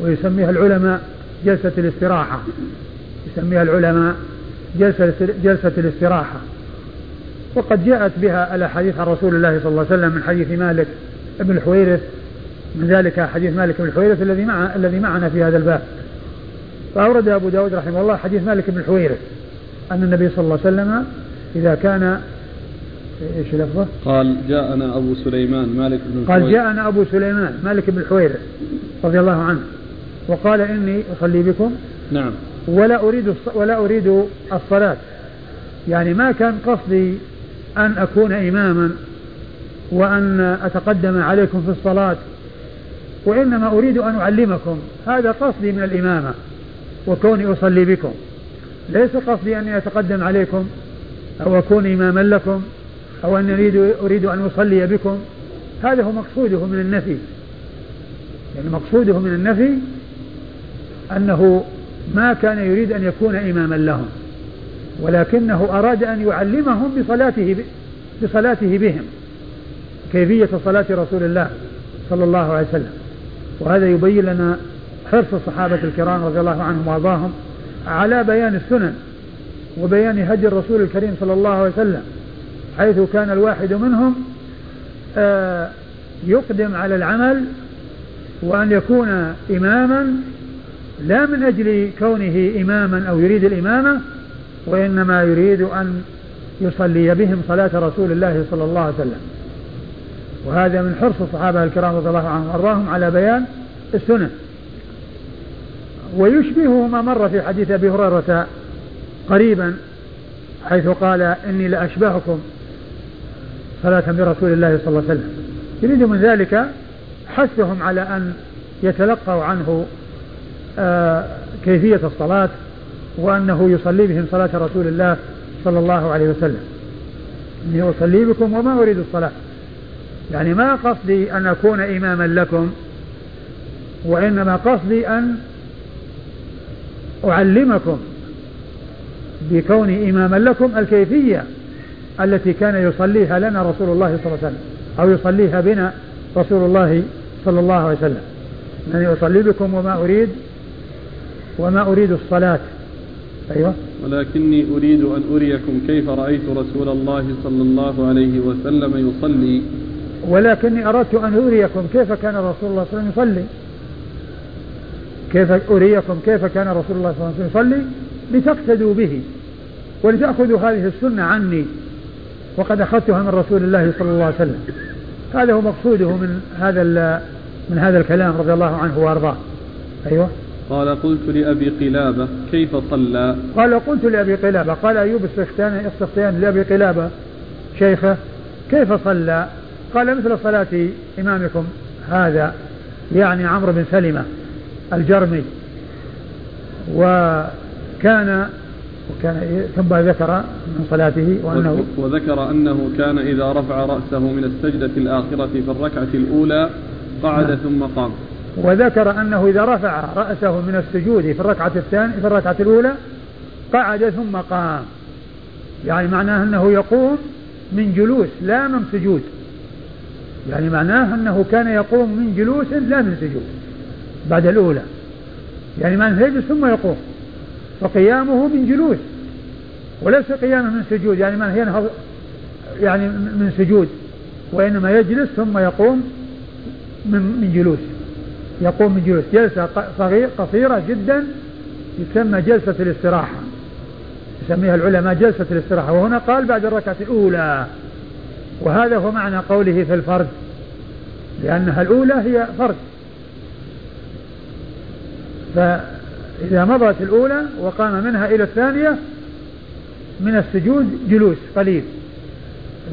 ويسميها العلماء جلسة الاستراحة. يسميها العلماء جلسة جلسة الاستراحة. وقد جاءت بها الأحاديث عن رسول الله صلى الله عليه وسلم من حديث مالك بن الحويرث. من ذلك حديث مالك بن الحويرث الذي مع الذي معنا في هذا الباب. فأورد أبو داود رحمه الله حديث مالك بن الحويرث أن النبي صلى الله عليه وسلم إذا كان إيش لفظه؟ قال جاءنا أبو سليمان مالك بن قال جاءنا أبو سليمان مالك بن الحويرث رضي الله عنه. وقال إني أصلي بكم. نعم. ولا أريد ولا أريد الصلاة. يعني ما كان قصدي أن أكون إماما وأن أتقدم عليكم في الصلاة وإنما أريد أن أعلمكم. هذا قصدي من الإمامة. وكوني أصلي بكم. ليس قصدي اني اتقدم عليكم أو أكون إماما لكم أو أن أريد أريد أن أصلي بكم. هذا هو مقصوده من النفي. يعني مقصوده من النفي أنه ما كان يريد أن يكون إماما لهم ولكنه أراد أن يعلمهم بصلاته بصلاته بهم كيفية صلاة رسول الله صلى الله عليه وسلم. وهذا يبين لنا حرص الصحابة الكرام رضي الله عنهم وأرضاهم على بيان السنن وبيان هدي الرسول الكريم صلى الله عليه وسلم حيث كان الواحد منهم آه، يقدم على العمل وأن يكون إماما لا من أجل كونه إماما أو يريد الإمامة وإنما يريد أن يصلي بهم صلاة رسول الله صلى الله عليه وسلم. وهذا من حرص الصحابة الكرام رضي الله عنهم وأرضاهم على بيان السنة ويشبه ما مر في حديث أبي هريرة قريبا حيث قال إني لأشبهكم صلاة برسول الله صلى الله عليه وسلم. يريد من ذلك حثهم على أن يتلقوا عنه آه كيفية الصلاة وأنه يصلي بهم صلاة رسول الله صلى الله عليه وسلم. إني أصلي بكم وما أريد الصلاة. يعني ما قصدي أن أكون إماما لكم وإنما قصدي أن أعلمكم بكوني إماما لكم الكيفية التي كان يصليها لنا رسول الله صلى الله عليه وسلم أو يصليها بنا رسول الله صلى الله عليه وسلم. أنني أصلي بكم وما أريد وما أريد الصلاة. أيوة. ولكني أريد أن أريكم كيف رأيت رسول الله صلى الله عليه وسلم يصلي. ولكني أردت أن أريكم كيف كان رسول الله صلى الله عليه وسلم يصلي. كيف أريكم كيف كان رسول الله صلى الله عليه وسلم يصلي؟ لتقتدوا به. ولتأخذوا هذه السنة عني. وقد أخذتها من رسول الله صلى الله عليه وسلم. هذا هو مقصوده من هذا من هذا الكلام رضي الله عنه وأرضاه. أيوه. قال قلت لأبي قلابة كيف صلى؟ قال قلت لأبي قلابة. قال أيوب السختيان السختيان لأبي قلابة شيخه كيف صلى؟ قال مثل صلاة إمامكم هذا يعني عمرو بن سلمة. الجرمي. و كان وكان ثم ذكر من صلاته وأنه وذكر أنه كان إذا رفع رأسه من السجدة الآخرة في الركعة الأولى قعد نعم. ثم قام. وذكر أنه إذا رفع رأسه من السجود في الركعة الثانية في الركعة الأولى قعد ثم قام. يعني معناه أنه يقوم من جلوس لا من سجود. يعني معناه أنه كان يقوم من جلوس لا من سجود. بعد الأولى. يعني معناه يجلس ثم يقوم. فقيامه من جلوس. وليس قيامه من سجود. يعني معناه ينهض يعني من سجود. وإنما يجلس ثم يقوم من من جلوس. يقوم من جلوس. جلسة صغيرة قصيرة جدا يسمى جلسة الاستراحة. يسميها العلماء جلسة الاستراحة. وهنا قال بعد الركعة الأولى. وهذا هو معنى قوله في الفرد لأنها الأولى هي فرد فإذا مضت الأولى وقام منها إلى الثانية من السجود جلوس قليل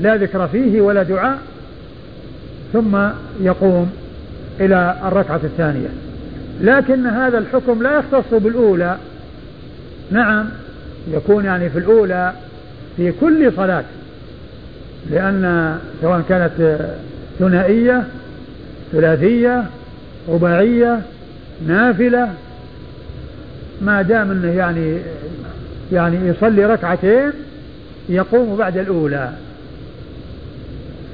لا ذكر فيه ولا دعاء ثم يقوم إلى الركعة الثانية. لكن هذا الحكم لا يختص بالأولى. نعم يكون يعني في الأولى في كل صلاة لأن سواء كانت ثنائية ثلاثية رباعية نافلة ما دام انه يعني يعني يصلي ركعتين يقوم بعد الأولى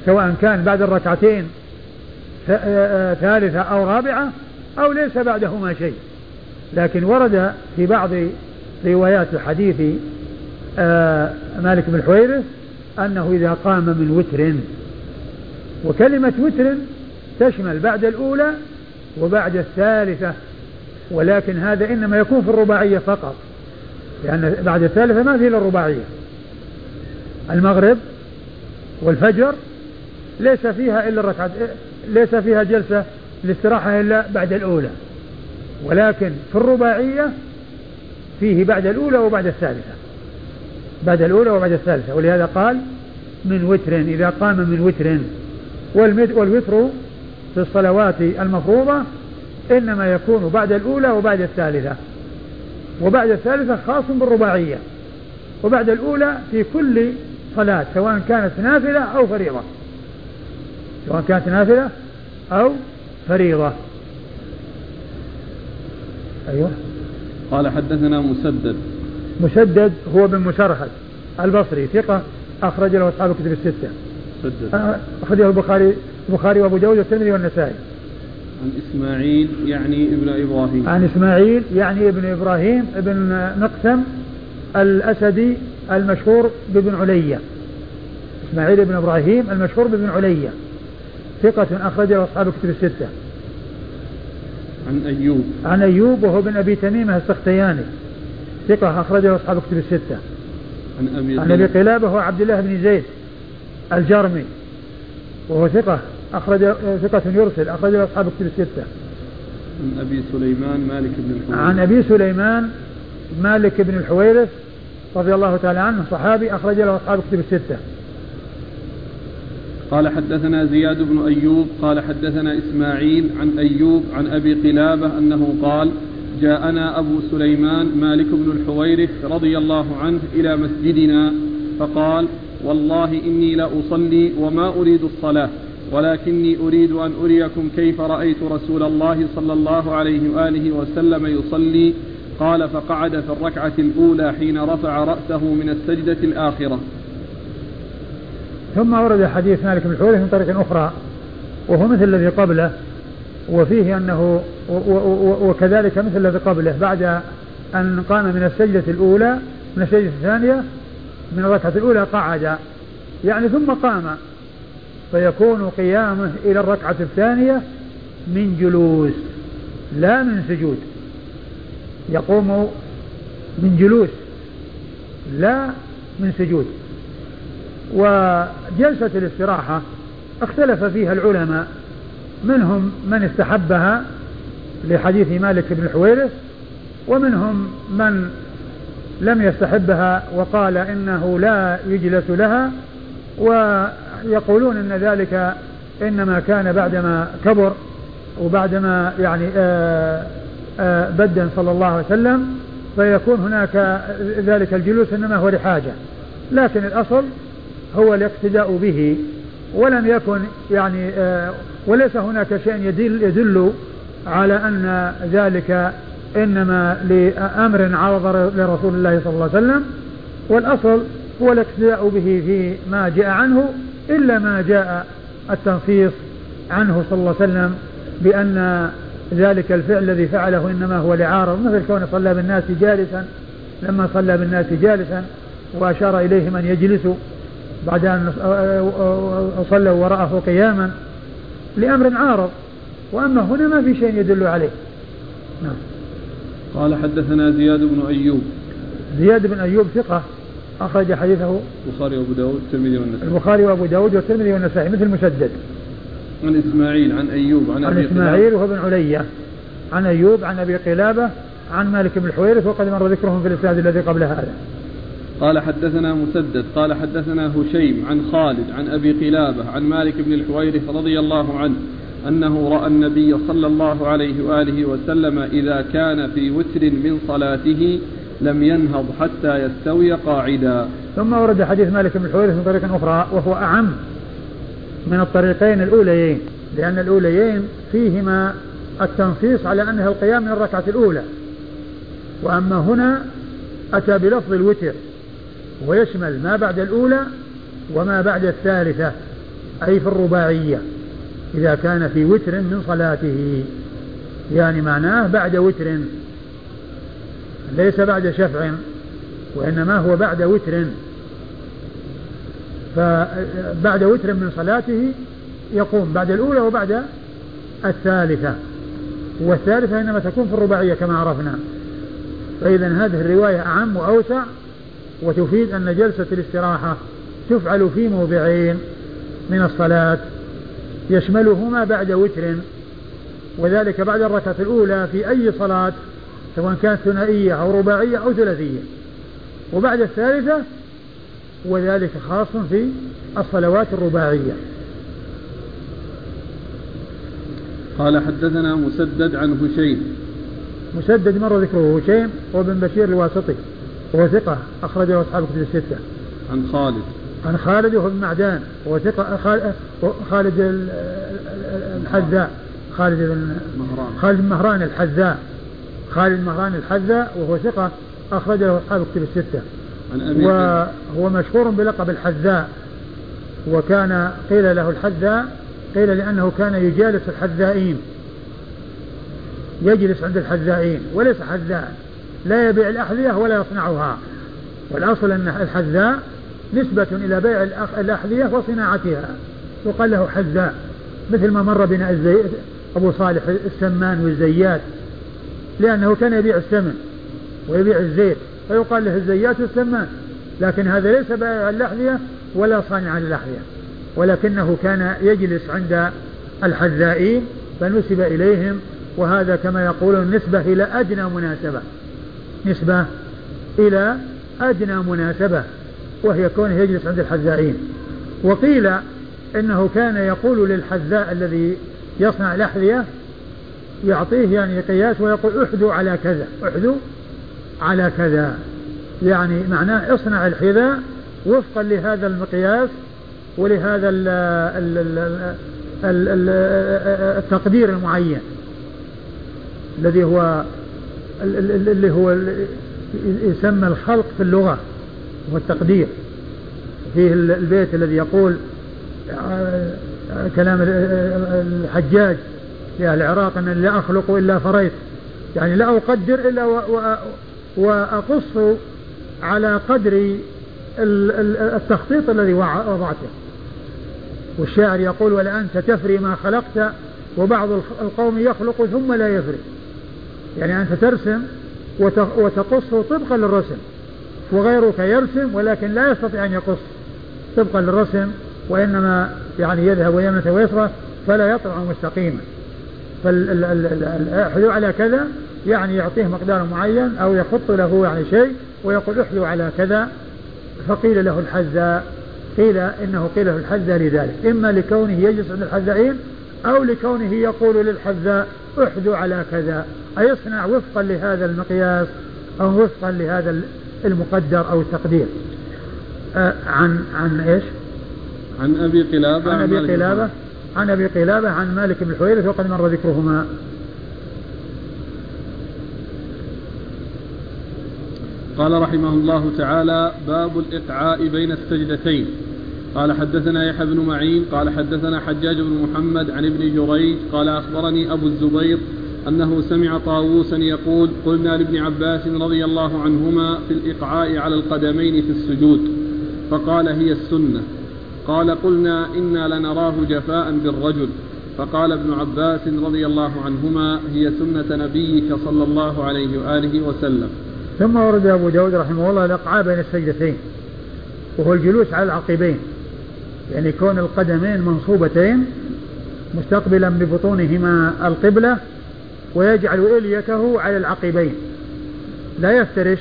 سواء كان بعد الركعتين ثالثة أو رابعة أو ليس بعدهما شيء. لكن ورد في بعض روايات الحديث آه، مالك بن الحويرث أنه إذا قام من وتر وكلمة وتر تشمل بعد الأولى وبعد الثالثة ولكن هذا إنما يكون في الرباعية فقط. لأن بعد الثالثة ما في إلا الرباعية. المغرب والفجر ليس فيها إلا الركعة ليس فيها جلسة الاستراحة إلا بعد الأولى. ولكن في الرباعية فيه بعد الأولى وبعد الثالثة. بعد الأولى وبعد الثالثة. ولهذا قال من وتر إذا قام من وتر. والوتر في الصلوات المفروضة إنما يكون بعد الأولى وبعد الثالثة. وبعد الثالثة خاص بالرباعية. وبعد الأولى في كل صلاة سواء كانت نافلة أو فريضة. سواء كانت نافلة أو فريضة. أيوه. قال حدثنا مسدد. مسدد هو بن مسرهد البصري ثقة أخرج له أصحاب الكتب الستة. مسدد. آه، أخرجه البخاري البخاري وأبو داود والترمذي والنسائي. عن إسماعيل يعني ابن إبراهيم. عن إسماعيل يعني ابن إبراهيم ابن مقسم الأسدي المشهور بابن علية إسماعيل بن إبراهيم المشهور بابن علية ثقة أخرجه أصحاب الكتب الستة. عن أيوب. عن أيوب وهو بن أبي تميمة السختياني. ثقة أخرجه أصحاب الكتب الستة. عن أبي عن أبي قلابة هو عبد الله بن زيد الجرمي. وهو ثقة أخرج ثقة يرسل أخرجه أصحاب الكتب الستة. عن أبي سليمان مالك بن الحويرث. عن أبي سليمان مالك بن الحويرث رضي الله تعالى عنه صحابي أخرج له أصحاب الكتب الستة. قال حدثنا زياد بن أيوب قال حدثنا إسماعيل عن أيوب عن أبي قلابة أنه قال جاءنا أبو سليمان مالك بن الحويرث رضي الله عنه إلى مسجدنا فقال والله إني لأصلي وما أريد الصلاة. ولكني أريد أن أريكم كيف رأيت رسول الله صلى الله عليه وآله وسلم يصلي؟ قال فقعد في الركعة الأولى حين رفع رأسه من السجدة الآخرة. ثم ورد حديث مالك بن الحويرث من طريق أخرى وهو مثل الذي قبله وفيه أنه وكذلك مثل الذي قبله بعد أن قام من السجدة الأولى من السجدة الثانية من الركعة الأولى قعد. يعني ثم قام. فيكون قيامه إلى الركعة الثانية من جلوس لا من سجود. يقوم من جلوس لا من سجود. وجلسة الاستراحة اختلف فيها العلماء منهم من استحبها لحديث مالك بن الحويرث ومنهم من لم يستحبها وقال إنه لا يجلس لها ويقولون إن ذلك إنما كان بعدما كبر وبعدما يعني آآ آآ بدن صلى الله عليه وسلم فيكون هناك ذلك الجلوس إنما هو لحاجة. لكن الأصل هو الاقتداء به ولم يكن يعني آه، وليس هناك شيء يدل, يدل على أن ذلك إنما لأمر عرض لرسول الله صلى الله عليه وسلم. والأصل هو الاقتداء به في ما جاء عنه إلا ما جاء التنصيص عنه صلى الله عليه وسلم بأن ذلك الفعل الذي فعله إنما هو لعارض مثل كونه صلى بالناس جالسا لما صلى بالناس جالسا وأشار إليهم أن يجلسوا بعد أن صلوا وراءه قياما لأمر عارض وأما هنا ما في شيء يدل عليه. نعم. قال حدثنا زياد بن أيوب. زياد بن أيوب ثقة. أخرج حديثه البخاري وأبو داود والترمذي والنسائي. البخاري وأبو داود والترمذي والنسائي مثل مسدد عن إسماعيل عن أيوب عن, عن أبي إسماعيل وهو بن علية عن أيوب عن أبي قلابة عن مالك بن الحويرث وقد مر ذكرهم في الإسناد الذي قبل هذا. قال حدثنا مسدد قال حدثنا هشيم عن خالد عن أبي قلابة عن مالك بن الحويرث رضي الله عنه أنه رأى النبي صلى الله عليه وآله وسلم إذا كان في وتر من صلاته لم ينهض حتى يستوي قاعدا. ثم ورد حديث مالك بن الحويرث من طريق أخرى وهو أعم من الطريقين الأوليين لأن الأوليين فيهما التنصيص على أنها القيام من الركعة الأولى. وأما هنا أتى بلفظ الوتر ويشمل ما بعد الأولى وما بعد الثالثة أي في الرباعية إذا كان في وتر من صلاته. يعني معناه بعد وتر ليس بعد شفع وإنما هو بعد وتر. فبعد وتر من صلاته يقوم بعد الأولى وبعد الثالثة. والثالثة إنما تكون في الرباعية كما عرفنا. فإذا هذه الرواية أعم وأوسع وتفيد أن جلسة الاستراحة تفعل في موضعين. من الصلاة يشملهما بعد وتر وذلك بعد الركعة الأولى في أي صلاة سواء كانت ثنائية أو رباعية أو ثلاثية. وبعد الثالثة وذلك خاص في الصلوات الرباعية. قال حدثنا مسدد عن هشيم. مسدد مر ذكره هشيم وابن بشير الواسطي وهو ثقة أخرجه أصحاب كتب الستة. عن خالد. عن خالد وهو بن معدان وهو ثقة خالد الحذاء خالد بن مهران. خالد بن مهران الحذاء. خالد مهران الحذاء وهو ثقة أخرجه أصحاب كتب الستة. وهو مشهور بلقب الحذاء. وكان قيل له الحذاء قيل لأنه كان يجالس الحذائين. يجلس عند الحذائين وليس حذاء. لا يبيع الأحذية ولا يصنعها. والأصل أن الحذاء نسبة إلى بيع الأحذية وصناعتها. وقال له حذاء مثل ما مر بنا الزي... أبو صالح السمان والزيات. لأنه كان يبيع السمن ويبيع الزيت فيقال له الزيات والسمان. لكن هذا ليس بائع الأحذية ولا صانع للأحذية ولكنه كان يجلس عند الحذائين فنسب إليهم وهذا كما يقولون نسبة إلى أدنى مناسبة. نسبة إلى أدنى مناسبة وهي كونه يجلس عند الحذائين وقيل إنه كان يقول للحذاء الذي يصنع الأحذية يعطيه يعني قياس ويقول احذوا على كذا احذوا على كذا. يعني معناه اصنع الحذاء وفقا لهذا المقياس ولهذا ال ال ال التقدير المعين الذي هو اللي هو يسمى الخلق في اللغة هو التقدير. فيه البيت الذي يقول آه، كلام الحجاج في أهل العراق أن لا أخلق إلا فريت يعني لا أقدر إلا وأقص على قدر التخطيط الذي وضعته. والشاعر يقول ولأنت تفري ما خلقت وبعض القوم يخلق ثم لا يفري. يعني أنت ترسم وتقص طبقا للرسم. وغيرك يرسم ولكن لا يستطيع أن يقص طبقا للرسم وإنما يعني يذهب يمنة ويسرى فلا يطلع مستقيما. فالحذو على كذا يعني يعطيه مقدار معين أو يخط له يعني شيء ويقول احذو على كذا فقيل له الحذاء. قيل إنه قيل له الحذاء لذلك. إما لكونه يجلس عند الحذائين أو لكونه يقول للحذاء احذو على كذا. أي اصنع وفقا لهذا المقياس أو وفقا لهذا المقدر أو التقدير. آه عن عن إيش؟ عن أبي قلابة عن أبي قلابة. عن أبي قلابة عن مالك بن الحويرث وقد مر ذكرهما. قال رحمه الله تعالى باب الإقعاء بين السجدتين. قال حدثنا يحيى بن معين قال حدثنا حجاج بن محمد عن ابن جريج قال أخبرني أبو الزبير أنه سمع طاووسا يقول قلنا لابن عباس رضي الله عنهما في الإقعاء على القدمين في السجود فقال هي السنة. قال قلنا إنا لنراه جفاء بالرجل. فقال ابن عباس رضي الله عنهما هي سنة نبيك صلى الله عليه وآله وسلم. ثم ورد أبو داود رحمه الله الإقعاء بين السجدتين وهو الجلوس على العقبين يعني كون القدمين منصوبتين مستقبلا ببطونهما القبلة ويجعل إليته على العقبين لا يفترش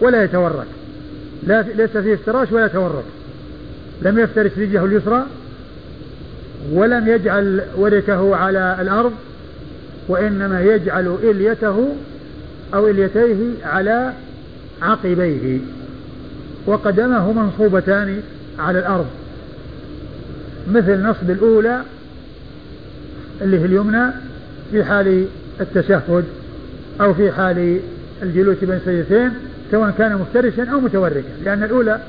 ولا يتورك لا ليس فيه افتراش ولا تورك لم يفترش رجله اليسرى ولم يجعل وركه على الأرض وإنما يجعل إليته أو إليتيه على عقبيه. وقدمه منصوبتان على الأرض. مثل نصب الأولى اللي هي اليمنى في حال التشهد أو في حال الجلوس بين السجدتين سواء كان مفترشا أو متوركا. لأن الأولى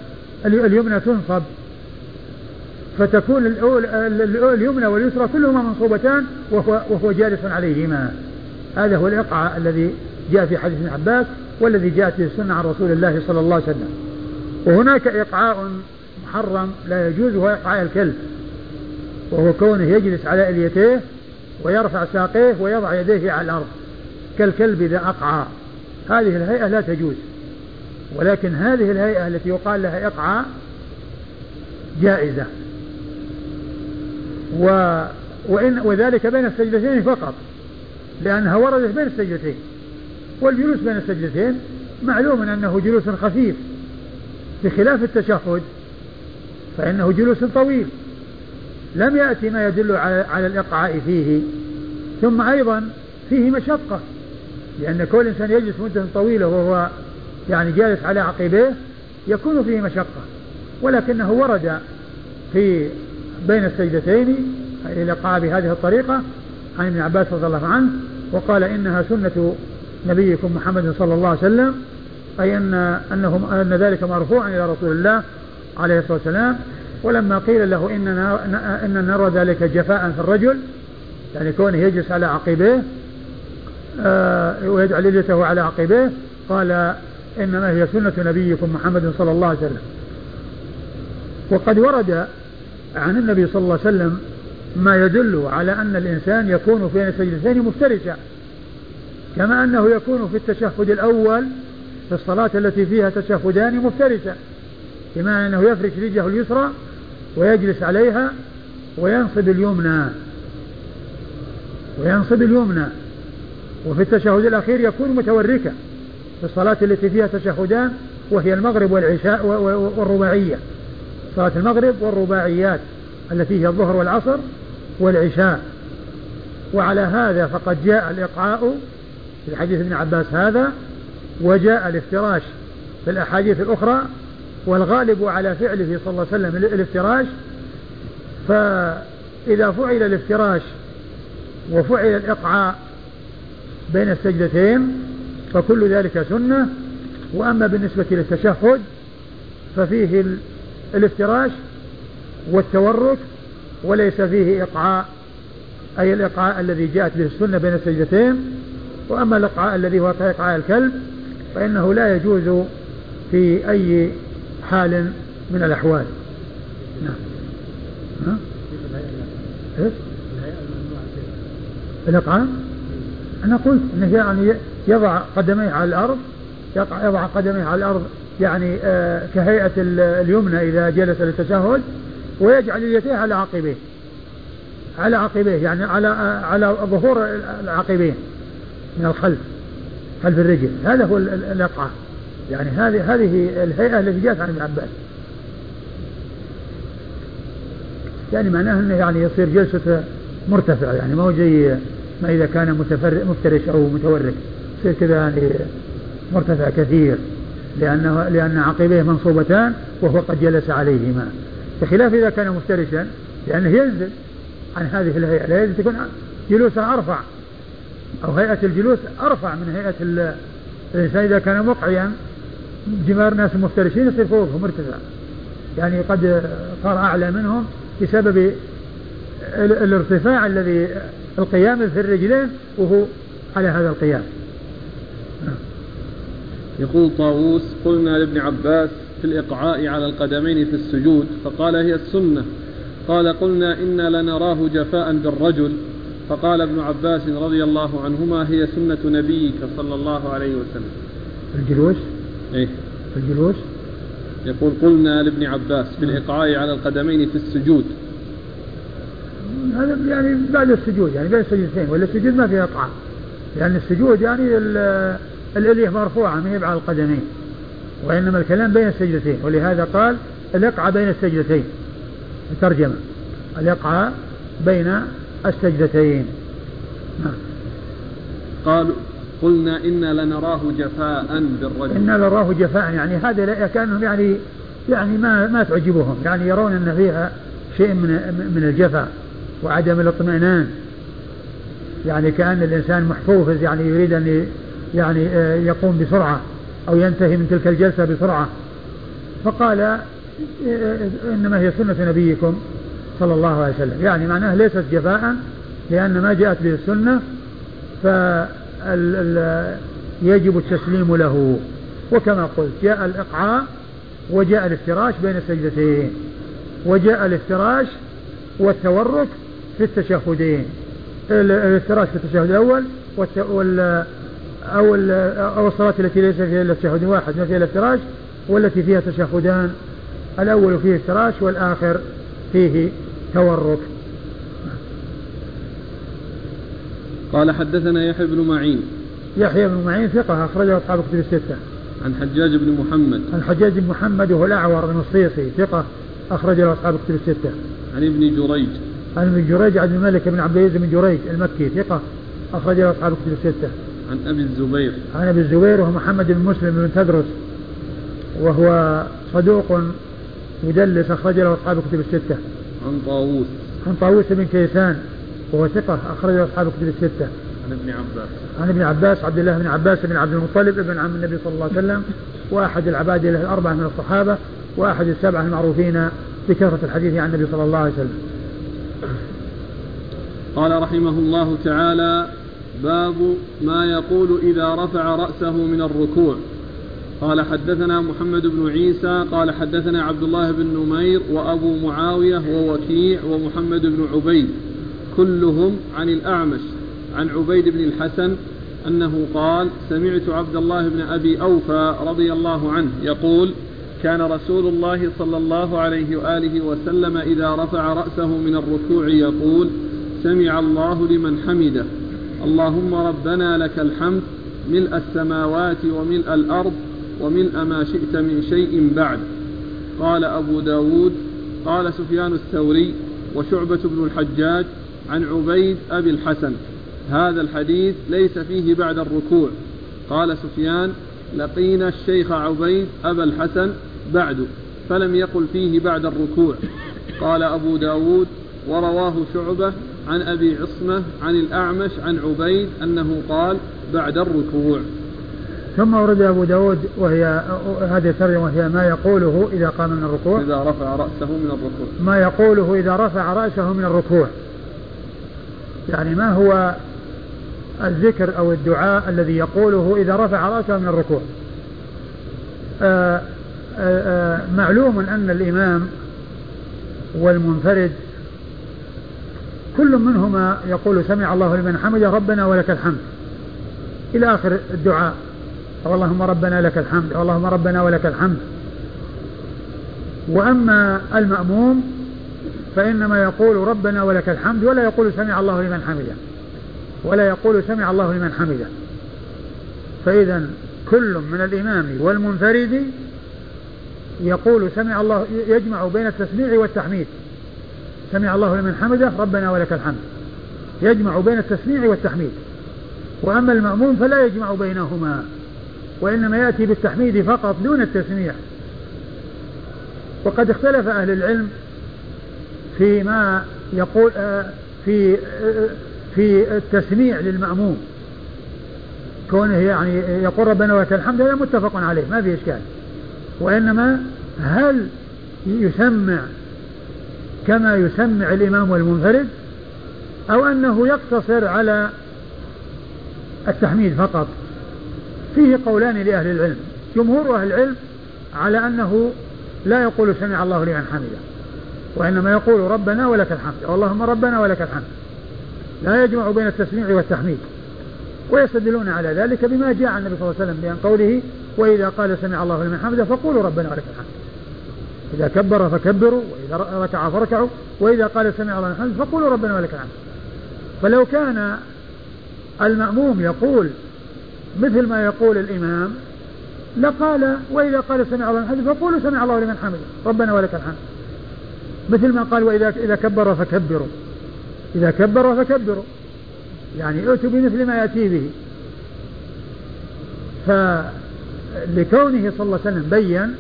اليمنى تنصب. فتكون اليمنى واليسرى كلهما منصوبتان وهو, وهو جالس عليهما. هذا هو الإقعاء الذي جاء في حديث ابن عباس والذي جاءت في السنة عن رسول الله صلى الله عليه وسلم. وهناك إقعاء محرم لا يجوز وهو إقعاء الكلب. وهو كونه يجلس على إليتيه ويرفع ساقيه ويضع يديه على الأرض. كالكلب إذا أقعى. هذه الهيئة لا تجوز. ولكن هذه الهيئة التي يقال لها إقعاء جائزة. و وإن وذلك بين السجدتين فقط لأنها وردت بين السجدتين والجلوس بين السجدتين معلوم أنه جلوس خفيف بخلاف التشهد فإنه جلوس طويل لم يأتي ما يدل على, الإقعاء فيه ثم أيضا فيه مشقة لأن كل إنسان يجلس مدة طويلة وهو يعني جالس على عقبيه يكون فيه مشقة ولكنه ورد في بين السجدتين الإقعاء بهذه الطريقة عن ابن عباس رضي الله عنه وقال إنها سنة نبيكم محمد صلى الله عليه وسلم أي أن أنه أن ذلك مرفوع إلى رسول الله عليه الصلاة والسلام. ولما قيل له إننا إن نرى ذلك جفاء في الرجل يعني كونه يجلس على عقبيه آه ويجعل يده على عقبيه قال إنما هي سنة نبيكم محمد صلى الله عليه وسلم. وقد ورد عن النبي صلى الله عليه وسلم ما يدل على أن الإنسان يكون بين السجدتين مفترشا كما أنه يكون في التشهد الأول في الصلاة التي فيها تشهدان مفترشا بمعنى أنه يفرش رجله اليسرى ويجلس عليها وينصب اليمنى وينصب اليمنى وفي التشهد الأخير يكون متوركا في الصلاة التي فيها تشهدان وهي المغرب والعشاء والرباعية. صلاة المغرب والرباعيات التي هي الظهر والعصر والعشاء. وعلى هذا فقد جاء الإقعاء في حديث ابن عباس هذا وجاء الافتراش في الأحاديث الأخرى والغالب على فعله صلى الله عليه وسلم الافتراش. فإذا فعل الافتراش وفعل الإقعاء بين السجدتين فكل ذلك سنة وأما بالنسبة للتشهد ففيه الافتراش والتورك وليس فيه إقعاء أي الإقعاء الذي جاءت به السنة بين السجدتين وأما الإقعاء الذي هو كإقعاء الكلب فإنه لا يجوز في أي حال من الأحوال نعم ها؟ إيش؟ الإقعاء أنا قلت أنه يعني يضع قدميه على الأرض يضع قدميه على الأرض يعني آه كهيئة اليمنى إذا جلس للتشهد ويجعل يديه على عقبيه. على عقبيه يعني على آه على ظهور العقبين من الخلف خلف الرجل. هذا هو الإقعاء يعني هذه هذه الهيئة التي جاءت عن ابن عباس. يعني معناه إنه يعني يصير جلسة مرتفع يعني ما هو زي ما إذا كان مفترش أو متورك. يصير كذا يعني مرتفع كثير. لأنه لأن عقبيه منصوبتان وهو قد جلس عليهما. بخلاف إذا كان مفترشا لأنه ينزل عن هذه الهيئة. لا يجب تكون جلوسه أرفع. أو هيئة الجلوس أرفع من هيئة الإنسان. إذا كان مقعيا جمار ناس مفترشين يصير فوقه مرتفع. يعني قد صار أعلى منهم بسبب الارتفاع الذي القيام في الرجلين وهو على هذا القيام. يقول طاووس قلنا لابن عباس في الإقعاء على القدمين في السجود فقال هي السنة. قال قلنا إنا لنراه جفاء بالرجل. فقال ابن عباس رضي الله عنهما هي سنة نبيك صلى الله عليه وسلم. الجلوس؟ إيه. الجلوس؟ يقول قلنا لابن عباس بالإقعاء على القدمين في السجود. هذا يعني بعد السجود يعني بين السجدتين ولا السجود ما فيها إقعاء لأن يعني السجود يعني الإليه مرفوعة ما هي على القدمين. وإنما الكلام بين السجدتين. ولهذا قال الإقعاء بين السجدتين. الترجمة الإقعاء بين السجدتين. نعم. قالوا قلنا إنا لنراه جفاء بالرجل. إنا لنراه جفاء يعني هذا كأنهم يعني يعني ما ما تعجبهم. يعني يرون أن فيها شيء من من الجفاء وعدم الاطمئنان. يعني كأن الإنسان محفوظ يعني يريد أن يعني آه، يقوم بسرعة أو ينتهي من تلك الجلسة بسرعة. فقال آه، إنما هي سنة نبيكم صلى الله عليه وسلم. يعني معناه ليست جفاء لأن ما جاءت به السنة فيجب التسليم له. وكما قلت جاء الإقعاء وجاء الافتراش بين السجدتين وجاء الافتراش والتورك في التشهدين. الافتراش في التشهد الأول أو أو الصلاة التي ليس فيها إلا تشهد واحد ما فيها الافتراش والتي فيها تشهدان. الأول فيه افتراش والآخر فيه تورك. قال حدثنا يحيى بن معين. يحيى بن معين ثقة أخرجه أصحاب كتب الستة. عن حجاج بن محمد. عن حجاج بن محمد وهو الأعور المصيصي ثقة أخرج له أصحاب كتب الستة. عن ابن جريج. عن ابن جريج عبد الملك بن عبد العزيز بن جريج المكي ثقة أخرجه أصحاب كتب الستة. عن أبي الزبير. عن أبي الزبير وهو محمد بن مسلم بن تدرس وهو صدوق مدلس أخرج له أصحاب كتب الستة. عن طاووس. عن طاووس بن كيسان وهو ثقة أخرج له أصحاب كتب الستة. عن ابن عباس. عن ابن عباس عبد الله بن عباس بن عبد المطلب ابن عم النبي صلى الله عليه وسلم وأحد العباد له الأربعة من الصحابة وأحد السبعة المعروفين بكثرة الحديث عن النبي صلى الله عليه وسلم. قال رحمه الله تعالى باب ما يقول إذا رفع رأسه من الركوع. قال حدثنا محمد بن عيسى قال حدثنا عبد الله بن نمير وأبو معاوية ووكيع ومحمد بن عبيد. كلهم عن الأعمش عن عبيد بن الحسن أنه قال سمعت عبد الله بن أبي أوفى رضي الله عنه يقول كان رسول الله صلى الله عليه وآله وسلم إذا رفع رأسه من الركوع يقول سمع الله لمن حمده. اللهم ربنا لك الحمد ملء السماوات وملء الأرض وملء ما شئت من شيء بعد. قال أبو داود قال سفيان الثوري وشعبة بن الحجاج عن عبيد أبي الحسن هذا الحديث ليس فيه بعد الركوع. قال سفيان لقينا الشيخ عبيد أبا الحسن بعد فلم يقل فيه بعد الركوع. قال أبو داود ورواه شعبة عن أبي عصمة عن الأعمش عن عبيد أنه قال بعد الركوع. ثم ورد أبو داود وهي هذه الترجمة وهي ما يقوله إذا قام من الركوع. إذا رفع رأسه من الركوع. ما يقوله إذا رفع رأسه من الركوع. يعني ما هو الذكر أو الدعاء الذي يقوله إذا رفع رأسه من الركوع؟ آآ آه، آآ آه، آه، معلوم أن الإمام والمنفرد كل منهما يقول سمع الله لمن حمده ربنا ولك الحمد. إلى آخر الدعاء. اللهم ربنا لك الحمد اللهم ربنا ولك الحمد. وأما المأموم فإنما يقول ربنا ولك الحمد ولا يقول سمع الله لمن حمده. ولا يقول سمع الله لمن حمده. فإذا كل من الإمام والمنفرد يقول سمع الله يجمع بين التسميع والتحميد. سمع الله لمن حمده ربنا ولك الحمد. يجمع بين التسميع والتحميد. وأما المأموم فلا يجمع بينهما وإنما يأتي بالتحميد فقط دون التسميع. وقد اختلف أهل العلم فيما يقول آه، في آه، في التسميع للمأموم. كونه يعني يقول ربنا ولك الحمد هذا متفق عليه ما في إشكال. وإنما هل يسمع كما يسمع الإمام والمنفرد أو أنه يقتصر على التحميد فقط. فيه قولان لأهل العلم. جمهور أهل العلم على أنه لا يقول سمع الله لمن حمده وإنما يقول ربنا ولك الحمد اللهم ربنا ولك الحمد. لا يجمع بين التسميع والتحميد. ويستدلون على ذلك بما جاء عن النبي صلى الله عليه وسلم بأن قوله وإذا قال سمع الله لمن حمده فقولوا ربنا ولك الحمد. إذا كبر فكبروا وإذا ركع فركعوا وإذا قال سمع الله حمده فقولوا ربنا ولك الحمد. فلو كان المأموم يقول مثل ما يقول الإمام لقال وإذا قال سمع الله حمده فقولوا سمع الله لمن حمده ربنا ولك الحمد. مثل ما قال وإذا إذا كبر فكبروا. إذا كبر فكبروا. يعني ائتوا بمثل ما يأتي به. فلكونه صلى الله عليه وسلم بين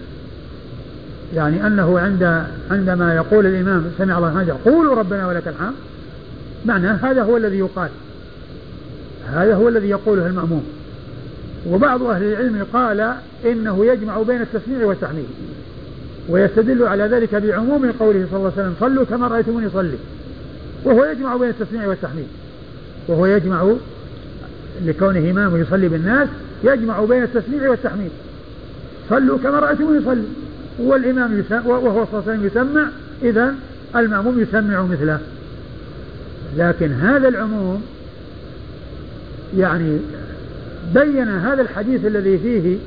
يعني أنه عند عندما يقول الإمام سمع الله حمده قولوا ربنا ولك الحمد. معناه هذا هو الذي يقال. هذا هو الذي يقوله المأموم. وبعض أهل العلم قال إنه يجمع بين التسميع والتحميد. ويستدل على ذلك بعموم قوله صلى الله عليه وسلم صلوا كما رأيتموني صلي وهو يجمع بين التسميع والتحميد. وهو يجمع لكونه إمام يصلي بالناس يجمع بين التسميع والتحميد. صلوا كما رأيتموني صلي والإمام وهو صلى الله عليه وسلم يسمع إذا المأموم يسمع مثله. لكن هذا العموم يعني بين هذا الحديث الذي فيه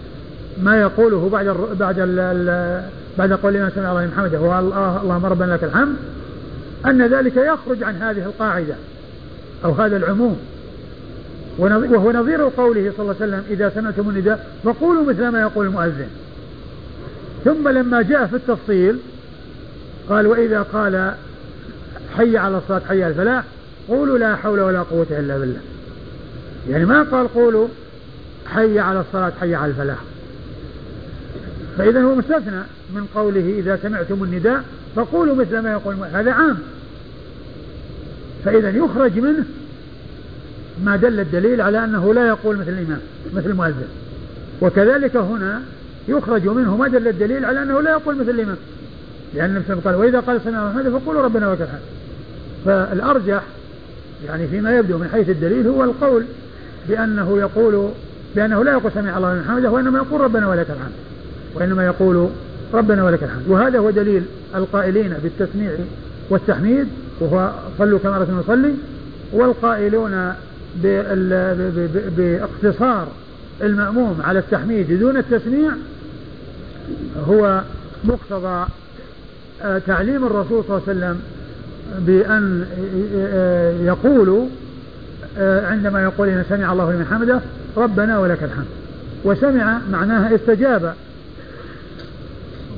ما يقوله بعد ال بعد ال بعد قول الإمام سمع الله محمد هو الله اللهم ربنا لك الحمد أن ذلك يخرج عن هذه القاعدة أو هذا العموم. وهو نظير قوله صلى الله عليه وسلم إذا سمعتم النداء فقولوا مثل ما يقول المؤذن. ثم لما جاء في التفصيل قال وإذا قال حي على الصلاة حي على الفلاح قولوا لا حول ولا قوة إلا بالله. يعني ما قال قولوا حي على الصلاة حي على الفلاح. فإذا هو مستثنى من قوله إذا سمعتم النداء فقولوا مثل ما يقول هذا عام. فإذا يخرج منه ما دل الدليل على أنه لا يقول مثل الإمام مثل المؤذن. وكذلك هنا يخرج منه ما دل الدليل على أنه لا يقول مثل الإمام. لأن النبي قال وإذا قال سمع محمد فقولوا ربنا ولك الحمد. فالأرجح يعني فيما يبدو من حيث الدليل هو القول بأنه يقول بأنه لا يقول سمع الله لمن حمده وإنما يقول ربنا ولك الحمد. وإنما يقول ربنا ولك الحمد. وهذا هو دليل القائلين بالتسميع والتحميد وهو صلوا كما رسول نصلي والقائلون باقتصار المأموم على التحميد دون التسميع هو مقتضى آه، تعليم الرسول صلى الله عليه وسلم بأن آه، يقول آه، عندما يقول إن سمع الله لمن حمده ربنا ولك الحمد. وسمع معناها استجاب.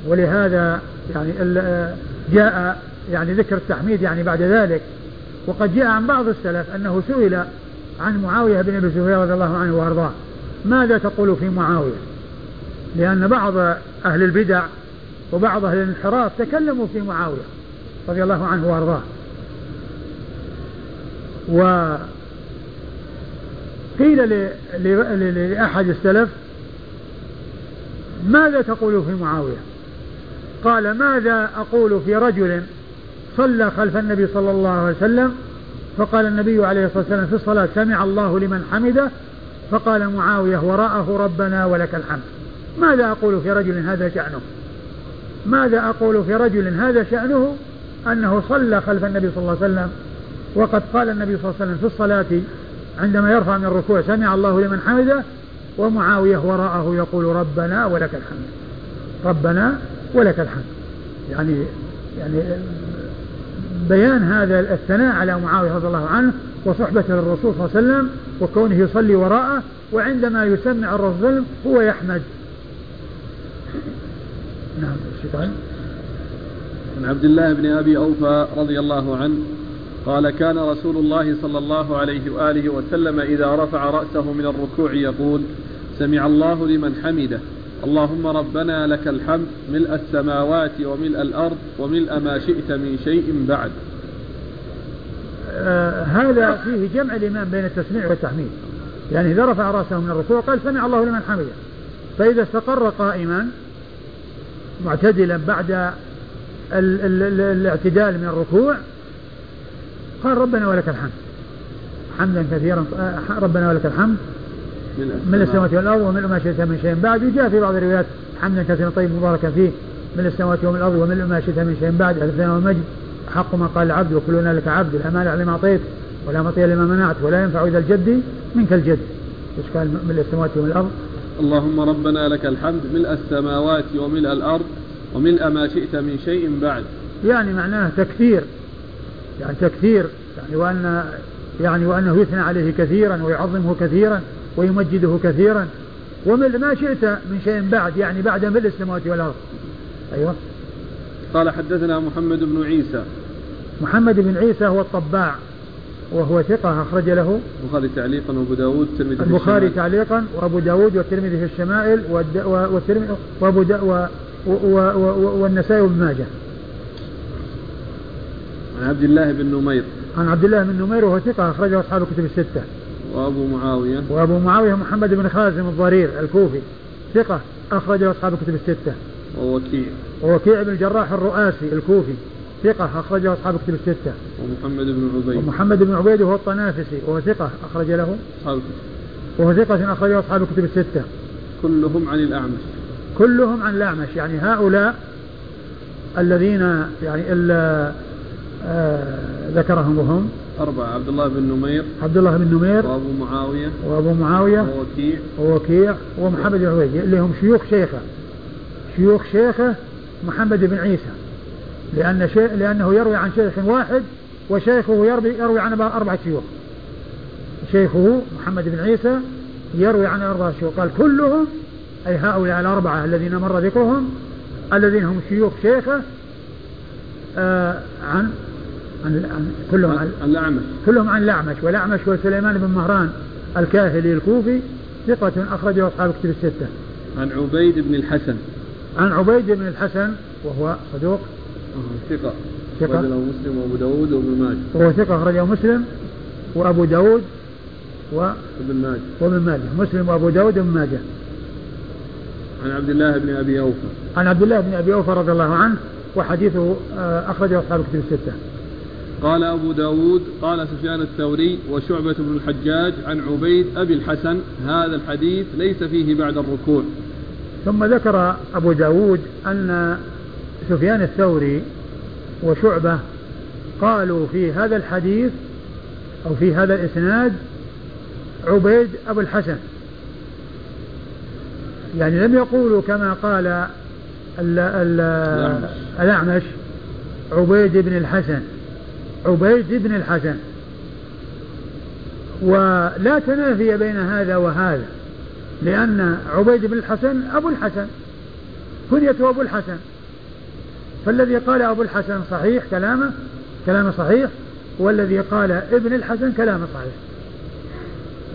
ولهذا يعني جاء يعني ذكر التحميد يعني بعد ذلك. وقد جاء عن بعض السلف أنه سئل عن معاوية بن أبي سفيان رضي الله عنه وأرضاه. ماذا تقول في معاوية؟ لأن بعض أهل البدع وبعض أهل الانحراف تكلموا في معاوية رضي الله عنه وأرضاه. وقيل لأحد السلف ماذا تقول في معاوية؟ قال ماذا أقول في رجل صلى خلف النبي صلى الله عليه وسلم فقال النبي عليه الصلاة والسلام في الصلاة سمع الله لمن حمده فقال معاوية وراءه ربنا ولك الحمد. ماذا أقول في رجل هذا شأنه؟ ماذا أقول في رجل هذا شأنه؟ أنه صلى خلف النبي صلى الله عليه وسلم وقد قال النبي صلى الله عليه وسلم في الصلاة عندما يرفع من الركوع سمع الله لمن حمده؟ ومعاوية وراءه يقول ربنا ولك الحمد. ربنا ولك الحمد. يعني يعني بيان هذا الثناء على معاوية رضي الله عنه وصحبته للرسول صلى الله عليه وسلم وكونه يصلي وراءه وعندما يسمع الرسول هو يحمد. نعم عن عبد الله بن أبي أوفى رضي الله عنه قال كان رسول الله صلى الله عليه وآله وسلم إذا رفع رأسه من الركوع يقول سمع الله لمن حمده. اللهم ربنا لك الحمد ملء السماوات وملء الأرض وملء ما شئت من شيء بعد. آه هذا فيه جمع الإمام بين التسميع والتحميد. يعني إذا رفع رأسه من الركوع قال سمع الله لمن حمده. فإذا استقر قائما معتدلا بعد ال ال ال الاعتدال من الركوع قال ربنا ولك الحمد. حمدا كثيرا آه، ربنا ولك الحمد. من السماوات والأرض ومن ما شئت من شيء. بعد وجاء في بعض الروايات حمدا كثيرا طيب مباركا فيه. من السماوات والارض ومن ما شئت من شيء. بعد الثناء والمجد حق ما قال العبد وكلنا لك عبد. الامانه على ما أعطيت ولا مطيع لما منعت ولا ينفع اذا الجد منك الجد. إيش قال ملء السماوات والارض اللهم ربنا لك الحمد. ملء السماوات وملء الأرض وملء ما شئت من شيء بعد. يعني معناه تكثير. يعني تكثير. يعني وان يعني وأنه يثنى عليه كثيرا ويعظمه كثيرا. ويمجده كثيرا. وملء ما شئت من شيء بعد يعني بعد ملء السماوات والأرض. أيوه. قال حدثنا محمد بن عيسى. محمد بن عيسى هو الطباع وهو ثقة أخرج له. البخاري تعليقا وأبو داود والترمذي البخاري تعليقا وأبو داود والترمذي في الشمائل وأبو دا والنسائي وابن ماجه. عن عبد الله بن نمير. عن عبد الله بن نمير وهو ثقة أخرجه أصحاب الكتب الستة. وأبو معاوية. وأبو معاوية محمد بن خازم الضرير الكوفي ثقة أخرجه أصحاب الكتب الستة. ووكيع. ووكيع بن الجراح الرؤاسي الكوفي ثقة أخرجه أصحاب الكتب الستة. ومحمد بن عبيد. ومحمد بن عبيد وهو الطنافسي وهو ثقة أخرج له. أصحاب وهو ثقة أخرجه أصحاب الكتب الستة. كلهم عن الأعمش. كلهم عن الأعمش يعني هؤلاء الذين يعني إلا آه ذكرهم وهم أربعة عبد الله بن نمير عبد الله بن نمير وأبو معاوية وأبو معاوية ووكيع. ووكيع ومحمد بن عبيد اللي هم شيوخ شيخه. شيوخ شيخه محمد بن عيسى. لأن شيء لأنه يروي عن شيخ واحد وشيخه يروي يروي عن أربعة شيوخ. شيخه محمد بن عيسى يروي عن أربعة شيوخ. قال كلهم أي هؤلاء الأربعة الذين مر ذكرهم الذين هم شيوخ شيخه آه عن عن, كلهم عن الأعمش كلهم عن الأعمش والأعمش هو سليمان بن مهران الكاهلي الكوفي ثقة أخرجه أصحاب الكتب الستة. عن عبيد بن الحسن. عن عبيد بن الحسن وهو صدوق. ثقة. ثقة. أخرجه مسلم وأبو داود وابن ماجه. وهو ثقة أخرجه مسلم وأبو داود و وابن ماجه. وابن ماجه، مسلم وأبو داود وابن ماجه. عن عبد الله بن أبي أوفى. عن عبد الله بن أبي أوفى رضي الله عنه وحديثه آه، أخرجه أصحاب الكتب الستة. قال أبو داود قال سفيان الثوري وشعبة بن الحجاج عن عبيد أبي الحسن هذا الحديث ليس فيه بعد الركوع. ثم ذكر أبو داود أن سفيان الثوري وشعبة قالوا في هذا الحديث أو في هذا الإسناد عبيد أبو الحسن. يعني لم يقولوا كما قال ال ال الأعمش. عبيد بن الحسن. عبيد بن الحسن. ولا تنافي بين هذا وهذا لأن عبيد بن الحسن أبو الحسن كنيته أبو الحسن. فالذي قال أبو الحسن صحيح كلامه كلامه صحيح والذي قال ابن الحسن كلامه صحيح.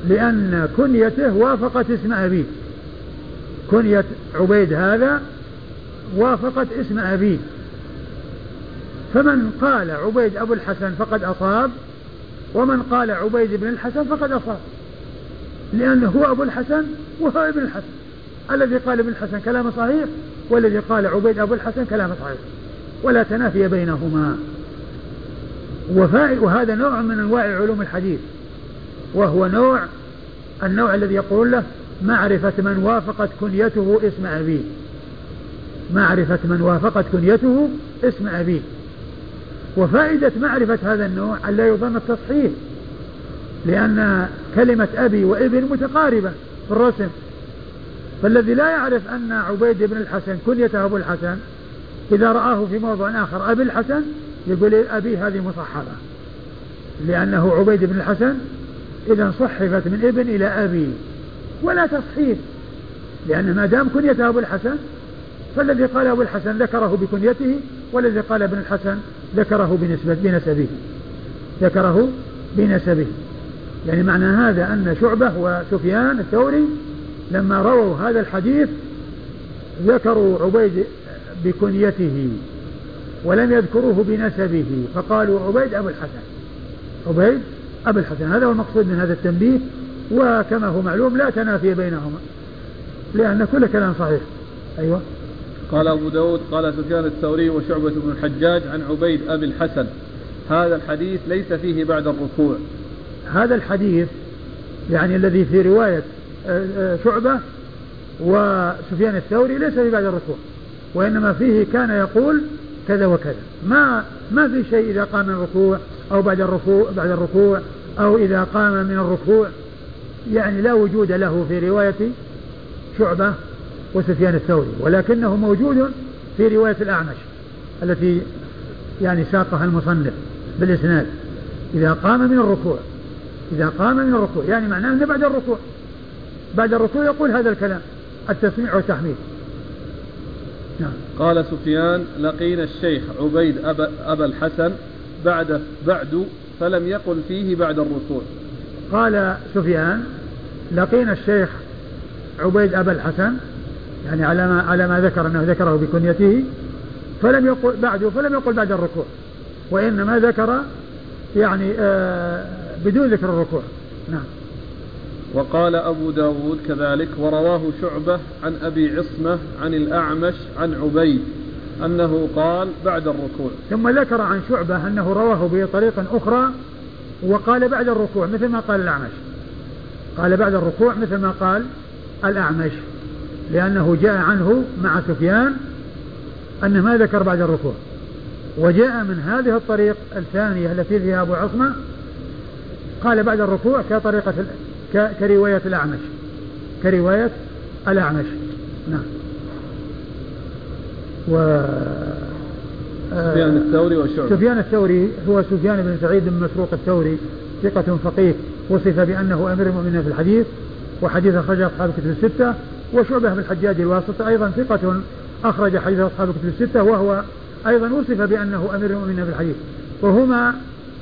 لأن كنيته وافقت اسم أبيه. كنية عبيد هذا وافقت اسم أبيه. فمن قال عبيد أبو الحسن فقد أصاب ومن قال عبيد بن الحسن فقد أصاب. لأنه هو أبو الحسن وهو ابن الحسن. الذي قال ابن الحسن كلام صحيح والذي قال عبيد أبو الحسن كلام صحيح. ولا تنافي بينهما. وهذا نوع من أنواع علوم الحديث. وهو نوع النوع الذي يقول له معرفة من وافقت كنيته اسم أبيه. معرفة من وافقت كنيته اسم أبيه. وفائدة معرفة هذا النوع أن لا يظن التصحيح لأن كلمة أبي وإبن متقاربة في الرسم. فالذي لا يعرف أن عبيد بن الحسن كنيته أبو الحسن إذا رآه في موضع آخر أبي الحسن يقول أبي هذه مصحفة لأنه عبيد بن الحسن إذا صحفت من ابن إلى أبي ولا تصحيح. لأن ما دام كنيته أبو الحسن فالذي قال أبو الحسن ذكره بكنيته والذي قال ابن الحسن ذكره بنسبة بنسبه. ذكره بنسبه. يعني معنى هذا أن شعبة وسفيان الثوري لما رووا هذا الحديث ذكروا عبيد بكنيته ولم يذكروه بنسبه فقالوا عبيد أبو الحسن. عبيد أبو الحسن. هذا هو المقصود من هذا التنبيه وكما هو معلوم لا تنافي بينهما لأن كل كلام صحيح. أيوة. قال أبو داود قال سفيان الثوري وشعبة بن الحجاج عن عبيد أبي الحسن. هذا الحديث ليس فيه بعد الركوع. هذا الحديث يعني الذي في رواية آه، آه، شعبة وسفيان الثوري ليس في بعد الركوع وإنما فيه كان يقول كذا وكذا. ما ما في شيء إذا قام من الركوع أو بعد الركوع بعد الركوع أو إذا قام من الركوع. يعني لا وجود له في رواية شعبة وسفيان الثوري ولكنه موجود في رواية الأعمش التي يعني ساقها المصنف بالإسناد. إذا قام من الركوع إذا قام من الركوع يعني معناه أنه بعد الركوع بعد الركوع يقول هذا الكلام التسميع والتحميد. نعم. قال سفيان لقينا الشيخ عبيد أبا, أبا الحسن بعد بعد فلم يقل فيه بعد الركوع قال سفيان لقينا الشيخ عبيد أبا الحسن يعني على ما على ما ذكر أنه ذكره بكنيته فلم يقل بعده فلم يقل بعد الركوع وإنما ذكر يعني آه بدون ذكر الركوع. نعم. وقال أبو داود كذلك ورواه شعبة عن أبي عصمة عن الأعمش عن عبيد أنه قال بعد الركوع. ثم ذكر عن شعبة أنه رواه بطريق أخرى وقال بعد الركوع مثل ما قال الأعمش. قال بعد الركوع مثل ما قال الأعمش. لأنه جاء عنه مع سفيان أنه ما ذكر بعد الركوع. وجاء من هذه الطريق الثانية التي فيها أبو عصمة قال بعد الركوع كطريقة كرواية الأعمش. كرواية الأعمش. نعم. و سفيان الثوري وشعبة. سفيان الثوري هو سفيان بن سعيد بن مسروق الثوري ثقة فقيه وصف بأنه أمير المؤمنين في الحديث وحديث أخرجه أصحاب الكتب الستة وشعبة بن الحجاج الواسطي أيضا ثقة أخرج حديث أصحاب الكتب الستة وهو أيضا وصف بأنه أمير المؤمنين في الحديث. وهما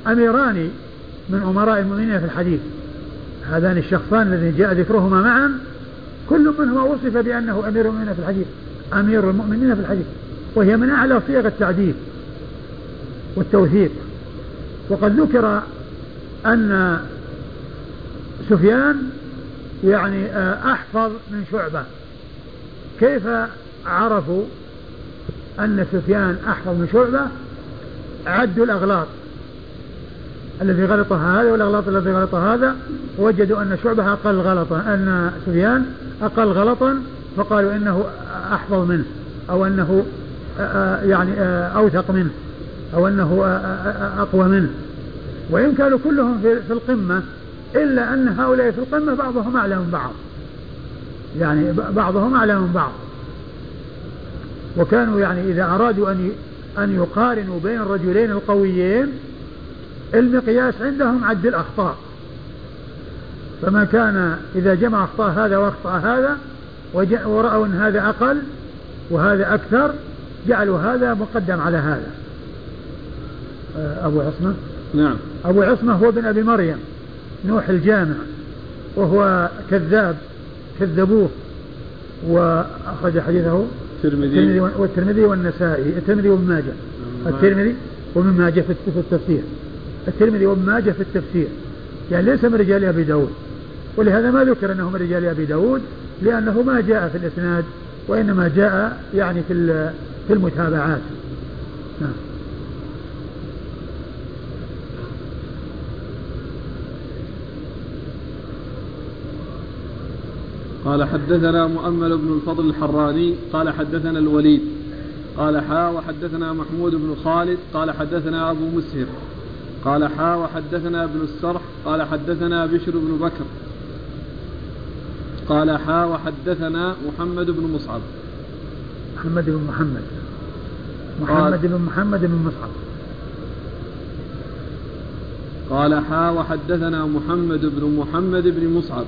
أميران من أمراء المؤمنين في الحديث. هذان الشخصان الذين جاء ذكرهما معا كل منهما وصف بأنه أمير المؤمنين في الحديث. أمير المؤمنين في الحديث. وهي من أعلى صيغ التعديل والتوثيق. وقد ذكر أن سفيان يعني آه، أحفظ من شعبة. كيف عرفوا أن سفيان أحفظ من شعبة؟ عدوا الأغلاط. الذي غلطها هذا والأغلاط الذي غلطها هذا وجدوا أن شعبة أقل غلطا أن سفيان أقل غلطا فقالوا إنه أحفظ منه أو أنه آه، آه، يعني أوثق منه أو أنه أقوى منه. وإن كانوا كلهم في القمة إلا أن هؤلاء في القمة بعضهم أعلى من بعض. يعني بعضهم أعلى من بعض. وكانوا يعني إذا أرادوا أن أن يقارنوا بين الرجلين القويين المقياس عندهم عد الأخطاء. فما كان إذا جمع أخطاء هذا وأخطأ هذا ورأوا أن هذا أقل وهذا أكثر جعلوا هذا مقدم على هذا. أبو عصمة؟ نعم. أبو عصمة هو ابن أبي مريم. نوح الجامع وهو كذاب كذبوه وأخرج حديثه الترمذي. والترمذي والنسائي الترمذي وابن ماجه. الترمذي وابن ماجه في التفسير. الترمذي وابن ماجه في التفسير. يعني ليس من رجال أبي داود. ولهذا ما ذكر أنه من رجال أبي داود لأنه ما جاء في الإسناد وإنما جاء يعني في في المتابعات. نعم. قال حدثنا مؤمل بن الفضل الحراني قال حدثنا الوليد قال حا وحدثنا محمود بن خالد قال حدثنا أبو مسهر قال حا وحدثنا ابن السرح قال حدثنا بشر بن بكر قال حا وحدثنا محمد بن مصعب. محمد بن محمد. محمد بن محمد بن مصعب. قال حا وحدثنا محمد بن محمد بن مصعب.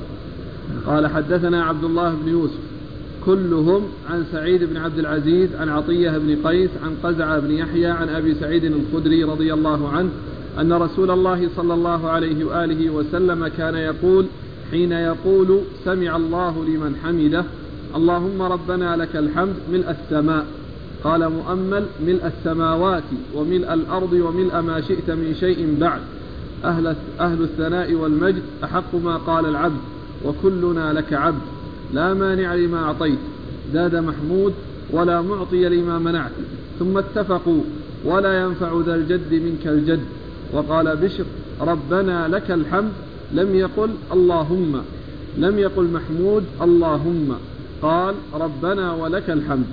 قال حدثنا عبد الله بن يوسف. كلهم عن سعيد بن عبد العزيز عن عطية بن قيس عن قزعة بن يحيى عن أبي سعيد الخدري رضي الله عنه أن رسول الله صلى الله عليه وآله وسلم كان يقول حين يقول سمع الله لمن حمده اللهم ربنا لك الحمد ملء السماء. قال مؤمل ملء السماوات وملء الأرض وملء ما شئت من شيء بعد أهل, أهل الثناء والمجد أحق ما قال العبد. وكلنا لك عبد لا مانع لما أعطيت زاد محمود ولا معطي لما منعت ثم اتفقوا ولا ينفع ذا الجد منك الجد. وقال بشر ربنا لك الحمد. لم يقل اللهم لم يقل محمود اللهم. قال ربنا ولك الحمد.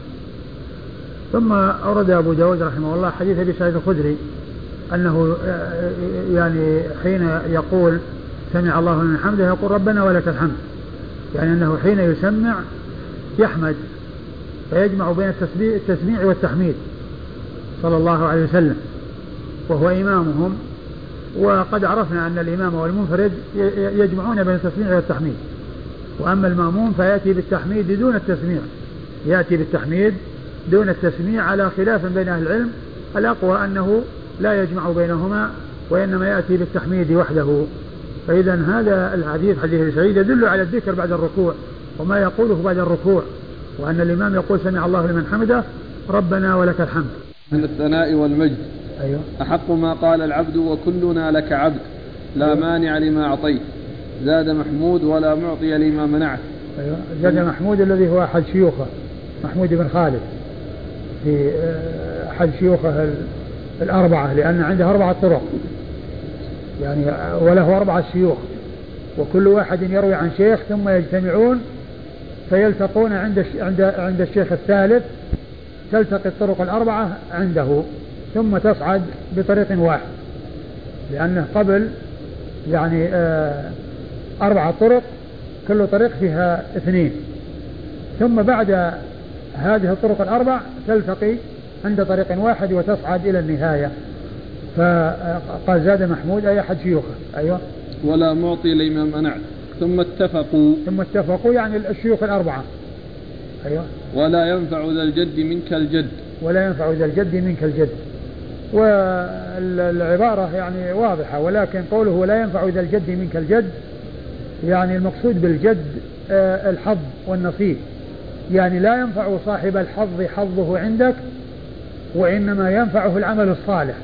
ثم أورد أبو داود رحمه الله حديث أبي سعيد الخدري أنه يعني حين يقول سمع الله لمن حمده يقول ربنا ولك الحمد. يعني أنه حين يسمع يحمد فيجمع بين التسميع والتحميد صلى الله عليه وسلم. وهو إمامهم. وقد عرفنا أن الإمام والمنفرد يجمعون بين التسميع والتحميد. وأما المأموم فيأتي بالتحميد دون التسميع. يأتي بالتحميد دون التسميع على خلاف بين أهل العلم. الأقوى أنه لا يجمع بينهما وإنما يأتي بالتحميد وحده. فإذا هذا الحديث حديث سعيد يدل على الذكر بعد الركوع وما يقوله بعد الركوع وأن الإمام يقول سمع الله لمن حمده ربنا ولك الحمد. من الثناء والمجد. أيوه. أحق ما قال العبد وكلنا لك عبد لا أيوه. مانع لما أعطيت. زاد محمود ولا معطي لما منعت. أيوه. زاد محمود الذي هو أحد شيوخه محمود بن خالد. في آه، أحد شيوخه الأربعة لأن عنده أربعة طرق. يعني وله أربعة شيوخ وكل واحد يروي عن شيخ ثم يجتمعون فيلتقون عند عند عند الشيخ الثالث تلتقي الطرق الأربعة عنده ثم تصعد بطريق واحد لأنه قبل يعني آه أربعة طرق كل طريق فيها اثنين ثم بعد هذه الطرق الأربع تلتقي عند طريق واحد وتصعد إلى النهاية. فقال زاد محمود أي أحد شيوخه؟ أيوه. ولا معطي لما منعت. ثم اتفقوا. ثم اتفقوا يعني الشيوخ الأربعة. أيوه. ولا ينفع ذا الجد منك الجد. ولا ينفع ذا الجد منك الجد. والعبارة يعني واضحة ولكن قوله ولا ينفع ذا الجد منك الجد يعني المقصود بالجد آه، الحظ والنصيب. يعني لا ينفع صاحب الحظ حظه عندك وإنما ينفعه العمل الصالح.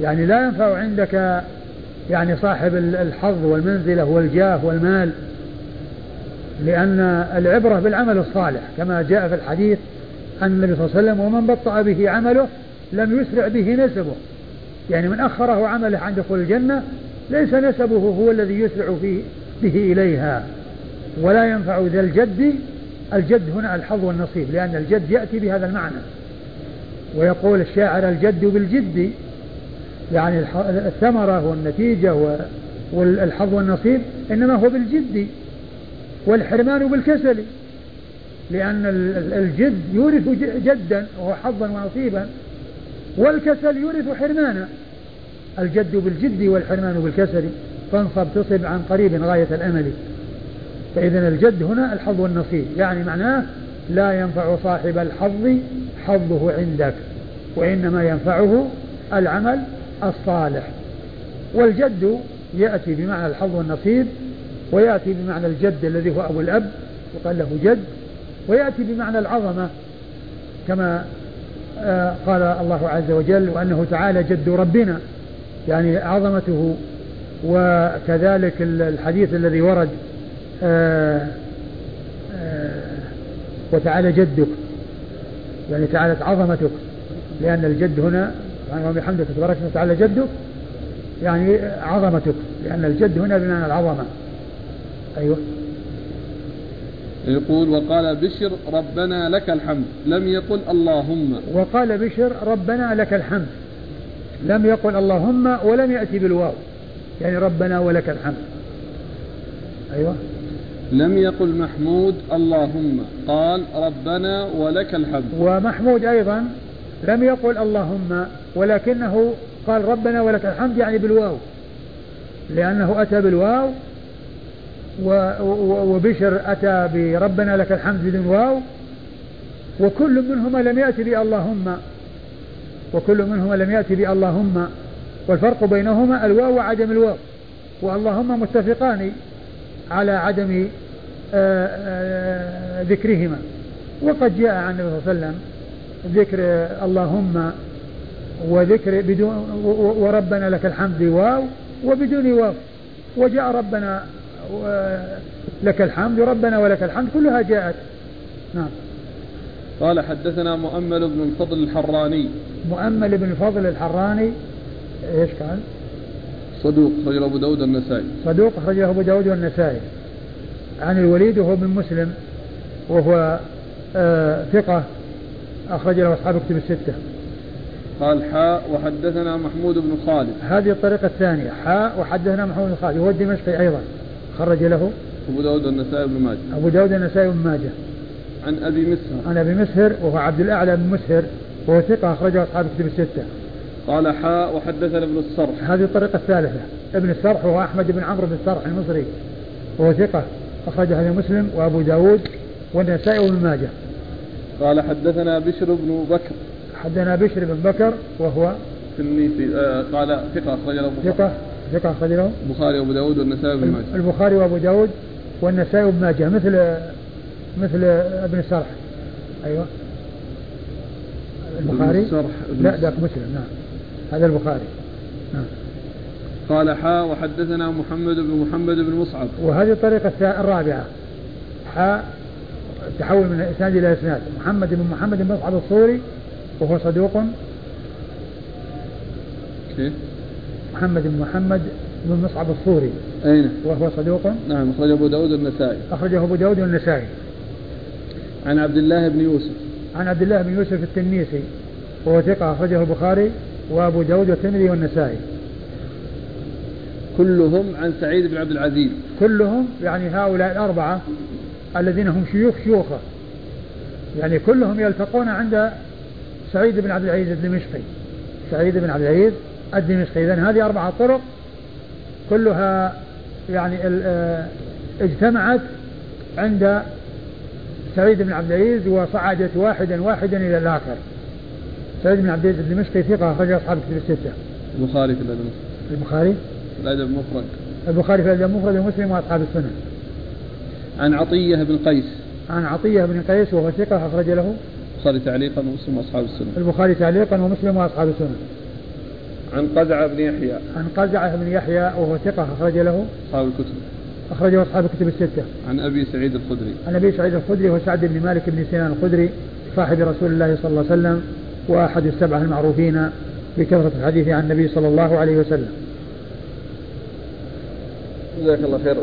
يعني لا ينفع عندك يعني صاحب الحظ والمنزلة والجاه والمال لأن العبرة بالعمل الصالح كما جاء في الحديث عن النبي صلى الله عليه وسلم ومن بطأ به عمله لم يسرع به نسبه. يعني من أخره عمله عن دخول الجنة ليس نسبه هو الذي يسرع فيه به إليها. ولا ينفع ذا الجد الجد هنا الحظ والنصيب لأن الجد يأتي بهذا المعنى ويقول الشاعر الجد بالجد يعني الثمرة والنتيجة والحظ والنصيب إنما هو بالجد والحرمان بالكسل لأن الجد يورث جدا وهو حظا ونصيبا والكسل يورث حرمانا. الجد بالجد والحرمان بالكسل فانصب تصب عن قريب غاية الأمل. فإذا الجد هنا الحظ والنصيب يعني معناه لا ينفع صاحب الحظ حظه عندك وإنما ينفعه العمل الصالح. والجد يأتي بمعنى الحظ والنصيب ويأتي بمعنى الجد الذي هو أبو الأب يقال له جد ويأتي بمعنى العظمة كما آه، قال الله عز وجل وأنه تعالى جد ربنا يعني عظمته وكذلك الحديث الذي ورد آه، آه، وتعالى جدك يعني تعالت عظمتك لأن الجد هنا سبحانه وبحمدك تبارك وتعالى جدك يعني عظمتك لأن الجد هنا بمعنى العظمة. أيوه. يقول وقال بشر ربنا لك الحمد. لم يقل اللهم. وقال بشر ربنا لك الحمد. لم يقل اللهم ولم يأتي بالواو. يعني ربنا ولك الحمد. أيوة. لم يقل محمود اللهم. قال ربنا ولك الحمد. ومحمود أيضا لم يقل اللهم ولكنه قال ربنا ولك الحمد يعني بالواو. لأنه أتى بالواو وبشر أتى بربنا لك الحمد بدون واو. وكل منهما لم يأتي باللهم. وكل منهما لم يأتي باللهم. والفرق بينهما الواو وعدم الواو. واللهم متفقان على عدم آه، آه، ذكرهما. وقد جاء عن النبي صلى الله عليه وسلم ذكر اللهم وذكر بدون وربنا لك الحمد واو وبدون واو وجاء ربنا لك الحمد ربنا ولك الحمد كلها جاءت. نعم. قال حدثنا مؤمل بن الفضل الحراني. مؤمل بن الفضل الحراني. إيش قال؟ صدوق أخرجه أبو داود والنسائي. صدوق أخرجه أبو داود والنسائي. عن الوليد وهو من مسلم وهو آه ثقة. أخرج له أصحاب كتب الستة. قال حاء وحدثنا محمود بن خالد. هذه الطريقة الثانية. حاء وحدثنا محمود بن خالد. وهو الدمشقي أيضا. خرج له. أبو داود والنسائي بن ماجه. أبو داود والنسائي بن ماجه. عن أبي مسهر. عن أبي مسهر وهو عبد الأعلى بن مسهر وهو ثقة أخرجه أصحاب كتب الستة. قال حاء وحدثنا ابن الصرح. هذه الطريقة الثالثة. ابن الصرح وهو أحمد بن عمرو بن الصرح المصري وهو ثقة أخرج هذا مسلم وأبو داود والنسائي وابن ماجه. قال حدثنا بشر بن بكر. حدثنا بشر بن بكر وهو التنيسي آه قال ثقة أخرج له ثقة ثقة أخرج له البخاري وأبو داود والنسائي وابن ماجه. البخاري وأبو داود والنسائي وابن ماجه مثل مثل ابن الصرح أيوه. البخاري؟ لا ذاك مسلم نعم. هذا البخاري. نعم. قال حاء وحدثنا محمد بن محمد بن مصعب. وهذه الطريقة الرابعة. حاء تحول من إسناد إلى إسناد. محمد بن محمد بن مصعب الصوري وهو صدوق. كيف؟ محمد بن محمد بن مصعب الصوري أين؟ وهو صدوق. نعم أخرجه أبو داود والنسائي. أخرجه أبو داود والنسائي. عن عبد الله بن يوسف. عن عبد الله بن يوسف التنيسي وهو ثقة أخرجه البخاري وأبو داود والترمذي والنسائي. كلهم عن سعيد بن عبد العزيز. كلهم يعني هؤلاء الأربعة الذين هم شيوخ شيوخه يعني كلهم يلتقون عند سعيد بن عبد العزيز الدمشقي. سعيد بن عبد العزيز الدمشقي. إذا هذه أربعة طرق كلها يعني آه، اجتمعت عند سعيد بن عبد العزيز وصعدت واحدا واحدا إلى الآخر. سعيد بن عبد العزيز الدمشقي ثقة أخرج أصحاب كتب الستة. البخاري في الأدب. البخاري؟ الأدب المفرد البخاري في الأدب المفرد ومسلم وأصحاب السنة. عن عطية بن قيس عن عطية بن قيس وهو ثقة أخرج له البخاري تعليقا ومسلم وأصحاب السنة البخاري تعليقا ومسلم وأصحاب السنة عن قزعة بن يحيى عن قزعة بن يحيى وهو ثقة أخرج له أصحاب الكتب أخرجه أصحاب الكتب الستة. عن أبي سعيد الخدري. عن أبي سعيد الخدري هو سعد بن مالك بن سنان الخدري صاحب رسول الله صلى الله عليه وسلم وأحد السبعة المعروفين بكثرة الحديث عن النبي صلى الله عليه وسلم. جزاك الله خير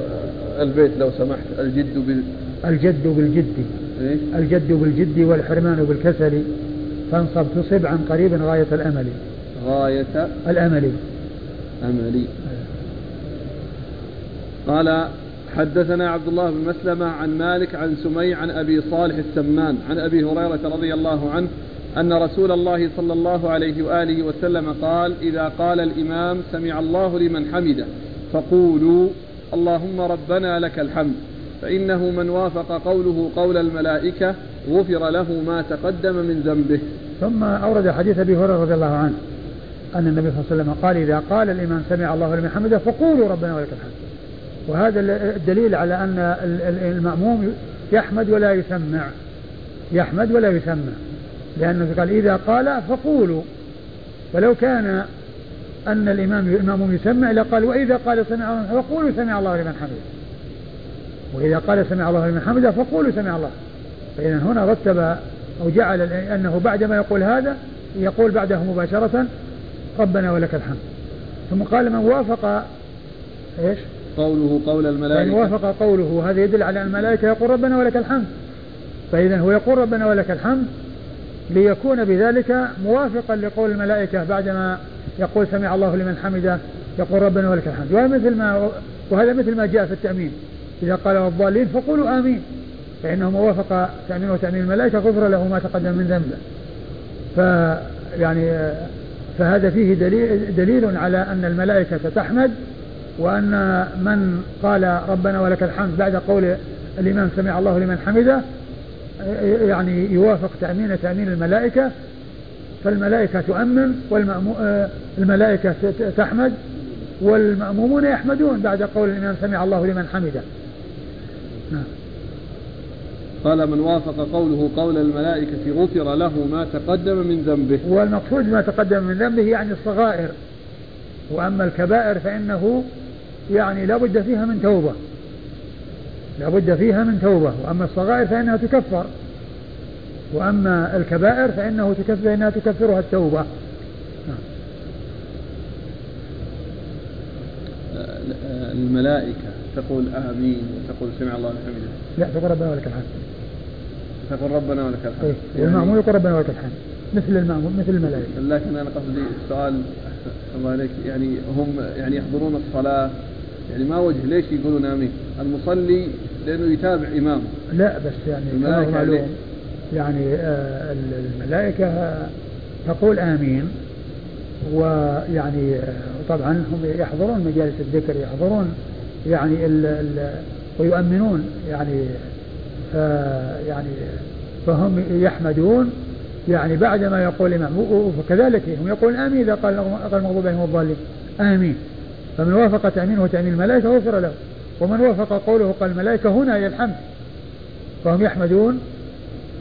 البيت لو سمحت الجد بال الجد بالجد إيه؟ الجد بالجد والحرمان بالكسل فانصب تصب عن قريب غاية الأمل. غاية الأمل. أملي قال حدثنا عبد الله بن مسلمة عن مالك عن سمي عن أبي صالح السمان عن أبي هريرة رضي الله عنه أن رسول الله صلى الله عليه وآله وسلم قال إذا قال الإمام سمع الله لمن حمده فقولوا اللهم ربنا لك الحمد فإنه من وافق قوله قول الملائكة غفر له ما تقدم من ذنبه. ثم أورد حديث أبي هريرة رضي الله عنه أن النبي صلى الله عليه وسلم قال إذا قال الإمام سمع الله لمن حمده فقولوا ربنا ولك الحمد. وهذا الدليل على أن المأموم يحمد ولا يسمع يحمد ولا يسمع لأنه قال إذا قال فقولوا. فلو كان أن الإمام المأموم يسمع لقال وإذا قال سمع الله فقولوا سمع الله لمن حمده. وإذا قال سمع الله لمن حمده فقولوا سمع الله. فإذا هنا رتب أو جعل أنه بعدما يقول هذا يقول بعده مباشرة ربنا ولك الحمد. ثم قال من وافق إيش؟ قوله قول الملائكة. من وافق قوله هذا يدل على أن الملائكة يقول ربنا ولك الحمد. فإذا هو يقول ربنا ولك الحمد ليكون بذلك موافقا لقول الملائكة بعدما يقول سمع الله لمن حمده يقول ربنا ولك الحمد. وهذا مثل ما وهذا مثل ما جاء في التأمين. إذا قال الضالين فقولوا آمين. فإنه موافق تأمين وتأمين الملائكة غفر له ما تقدم من ذنبه. فيعني فهذا فيه دليل, دليل على أن الملائكة تحمد وأن من قال ربنا ولك الحمد بعد قول الإمام سمع الله لمن حمده يعني يوافق تأمين تأمين الملائكة فالملائكة تؤمن والملائكة تحمد والمأمومون يحمدون بعد قول الإمام سمع الله لمن حمده. نعم. قال من وافق قوله قول الملائكة غفر له ما تقدم من ذنبه. والمقصود ما تقدم من ذنبه يعني الصغائر. وأما الكبائر فإنه يعني لا بد فيها من توبة. لا بد فيها من توبة وأما الصغائر فإنها تكفر. وأما الكبائر فإنه تكفر فإنها تكفرها التوبة. الملائكة تقول آمين وتقول سمع الله لمن حمده. لا تقول ربنا ولك الحمد. تقول ربنا ولك الحمد. إيه يعني والمأمون يقول ربنا ولك الحمد. مثل المأمون مثل الملائكة. لكن أنا قصدي السؤال الله عليك يعني هم يعني يحضرون الصلاة يعني ما وجه ليش يقولون آمين؟ المصلي لأنه يتابع إمامه لا بس يعني الملائكة معلوم يعني آه الملائكة تقول آمين ويعني طبعا هم يحضرون مجالس الذكر يحضرون يعني ال ال ويؤمنون يعني يعني فهم يحمدون يعني بعدما يقول الإمام وكذلك هم يقولون آمين إذا قال قال المغضوب عليهم الضالين آمين. فمن وافق تأمينه تأمين الملائكة غفر له. ومن وافق قوله قال الملائكة هنا هي الحمد فهم يحمدون.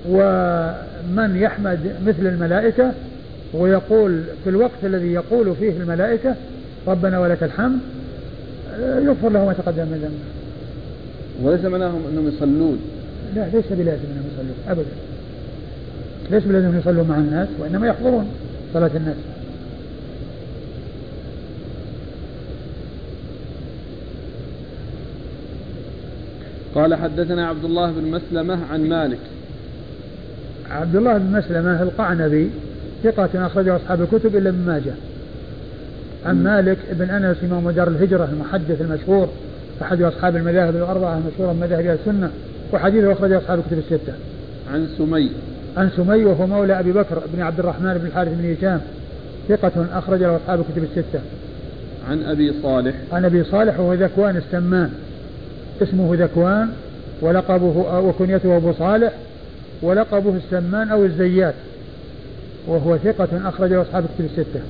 ومن يحمد مثل الملائكة ويقول في الوقت الذي يقول فيه الملائكة ربنا ولك الحمد يغفر له ما تقدم من ذنبه. وليس معناهم أنهم يصلون. لا ليس بلازم أنهم يصلون ابدا. ليس بلازم يصلون مع الناس وإنما يحضرون صلاة الناس. قال حدثنا عبد الله بن مسلمة عن مالك. عبد الله بن مسلمة القعنبي ثقة أخرجه أصحاب الكتب إلا ابن ماجه. عن مالك بن أنس إمام دار الهجرة المحدث المشهور أحد أصحاب المذاهب الأربعة المشهورة من مذاهب السنة وحديثه أخرجه أصحاب الكتب الستة. عن سمي. عن سمي وهو مولى أبي بكر بن عبد الرحمن بن الحارث بن هشام ثقة أخرج له أصحاب الكتب الستة. عن أبي صالح. عن أبي صالح وهو ذكوان السمان. اسمه ذكوان ولقبه وكنيته أبو صالح ولقبه السمان أو الزيات وهو ثقة أخرجه أصحاب الكتب الستة.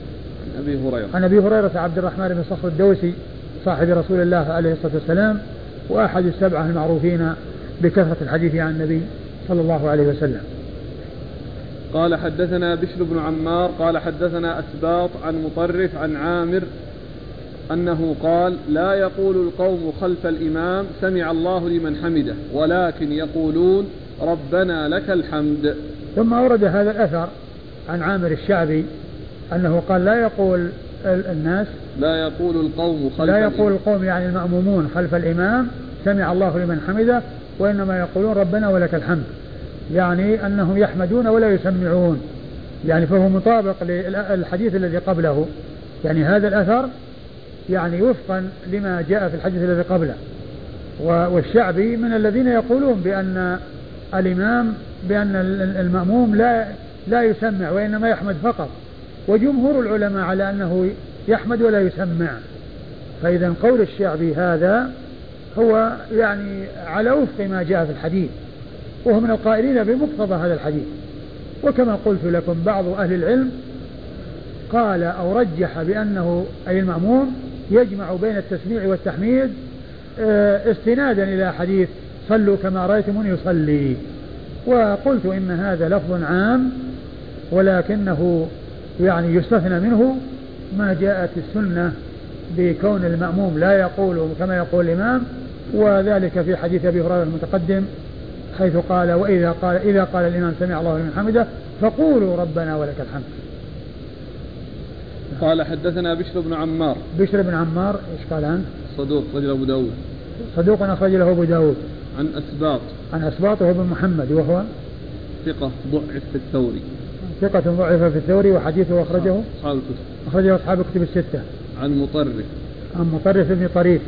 عن أبي هريرة. عن أبي هريرة عبد الرحمن بن صخر الدوسي صاحب رسول الله عليه الصلاة والسلام وأحد السبعة المعروفين بكثرة الحديث عن النبي صلى الله عليه وسلم. قال حدثنا بشر بن عمار قال حدثنا أسباط عن مطرف عن عامر أنه قال لا يقول القوم خلف الإمام سمع الله لمن حمده ولكن يقولون ربنا لك الحمد. ثم أورد هذا الأثر عن عامر الشعبي أنه قال لا يقول الناس لا يقول القوم خلف لا يقول القوم يعني المأمومون خلف الإمام سمع الله لمن حمده وإنما يقولون ربنا ولك الحمد. يعني أنهم يحمدون ولا يسمعون. يعني فهو مطابق للحديث الذي قبله. يعني هذا الأثر يعني وفقا لما جاء في الحديث الذي قبله. والشعبي من الذين يقولون بأن الإمام بأن المأموم لا لا يسمع وإنما يحمد فقط. وجمهور العلماء على أنه يحمد ولا يسمع. فإذا قول الشعبي هذا هو يعني على وفق ما جاء في الحديث وهو من القائلين بمقتضى هذا الحديث. وكما قلت لكم بعض أهل العلم قال أو رجح بأنه أي المأموم يجمع بين التسميع والتحميد آه، استنادا إلى حديث صلوا كما رأيتموني يصلي وقلت إن هذا لفظ عام ولكنه يعني يستثنى منه ما جاءت السنة بكون المأموم لا يقول كما يقول الإمام وذلك في حديث أبي هريرة المتقدم حيث قال وإذا قال إذا قال الإمام سمع الله لمن حمده فقولوا ربنا ولك الحمد. قال حدثنا بشر بن عمار. بشر بن عمار إيش قال عنه؟ صدوق رجل أبو داود. صدوق أخرج له أبو داود. عن أسباط. عن أسباط وهو بن محمد وهو؟ ثقة ضعف في الثوري. ثقة ضعف في الثوري وحديثه أخرجه؟ أصحاب الكتب. أخرجه أصحاب الكتب الستة. عن مطرف. عن مطرف بن طريف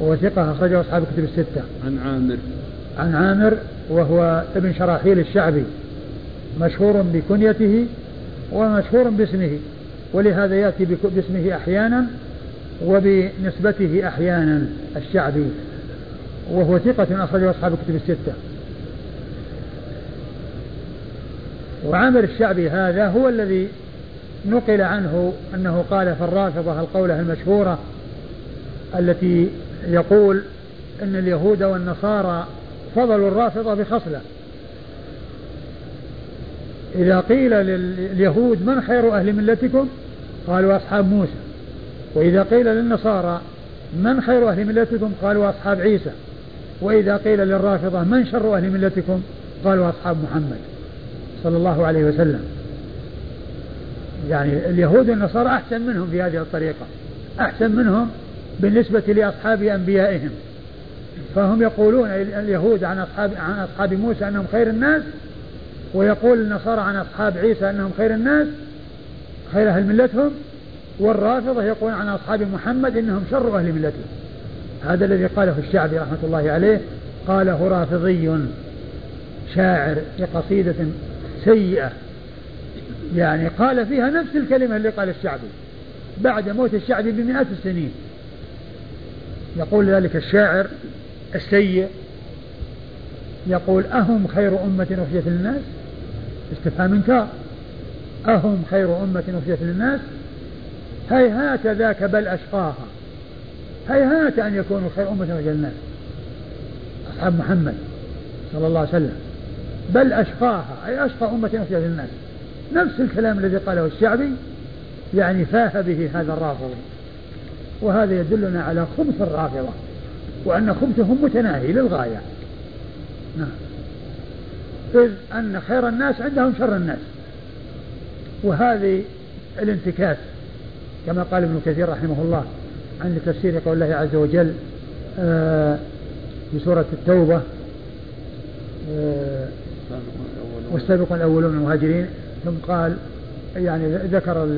وهو ثقة أخرجه أصحاب الكتب الستة. عن عامر. عن عامر وهو ابن شراحيل الشعبي مشهور بكنيته ومشهور باسمه. ولهذا يأتي باسمه أحيانا وبنسبته أحيانا الشعبي وهو ثقة أخرجه أصحاب الكتب الستة. وعامر الشعبي هذا هو الذي نقل عنه أنه قال في الرافضة القولة المشهورة التي يقول أن اليهود والنصارى فضلوا الرافضة بخصلة. إذا قيل لليهود من خير أهل ملتكم؟ قالوا أصحاب موسى. وإذا قيل للنصارى من خير أهل ملتكم؟ قالوا أصحاب عيسى. وإذا قيل للرافضة من شر أهل ملتكم؟ قالوا أصحاب محمد صلى الله عليه وسلم. يعني اليهود والنصارى أحسن منهم في هذه الطريقة. أحسن منهم بالنسبة لأصحاب أنبيائهم. فهم يقولون اليهود عن أصحاب عن أصحاب موسى أنهم خير الناس ويقول النصارى عن أصحاب عيسى أنهم خير الناس خير أهل ملتهم والرافضة يقول عن أصحاب محمد إنهم شر أهل ملته هذا الذي قاله الشعبي رحمة الله عليه. قاله رافضي شاعر في قصيدة سيئة. يعني قال فيها نفس الكلمة اللي قال الشعبي. بعد موت الشعبي بمئات السنين. يقول ذلك الشاعر السيء. يقول أهم خير أمة أخرجت للناس؟ استفهام إنكار. أهم خير أمة أخرجت للناس؟ هيهات ذاك بل أشقاها. هيهات أن يكونوا خير أمة أخرجت للناس. أصحاب محمد صلى الله عليه وسلم. بل أشقاها أي أشقى أمة أخرجت للناس. نفس الكلام الذي قاله الشعبي يعني فاه به هذا الرافضي. وهذا يدلنا على خبث الرافضة وأن خبثهم متناهي للغاية. نعم. إذ أن خير الناس عندهم شر الناس. وهذه الانتكاس كما قال ابن كثير رحمه الله عند تفسير قول الله عز وجل آه في سورة التوبة آه والسابقون الأولون من المهاجرين ثم قال يعني ذكر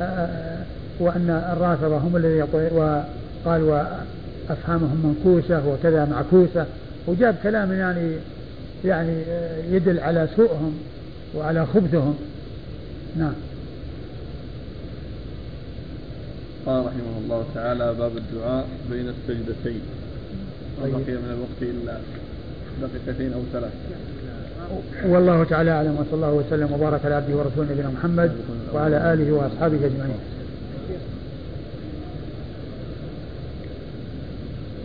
آه، وأن الرافضة هم الذين وقال وأفهامهم منكوسة وكذا معكوسة وجاب كلام يعني يعني يدل على سوءهم وعلى خبثهم. نعم. قال رحمه الله تعالى باب الدعاء بين السجدتين. ما بقي من الوقت إلا دقيقتين أو ثلاث. والله تعالى أعلم وصلى الله وسلم وبارك على عبده ورسوله نبينا محمد وعلى آله وأصحابه أجمعين.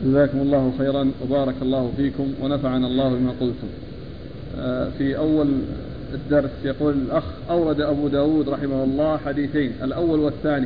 جزاكم الله خيرا وبارك الله فيكم ونفعنا الله بما قلتم. آه، في أول الدرس يقول الأخ أورد أبو داود رحمه الله حديثين الأول والثاني.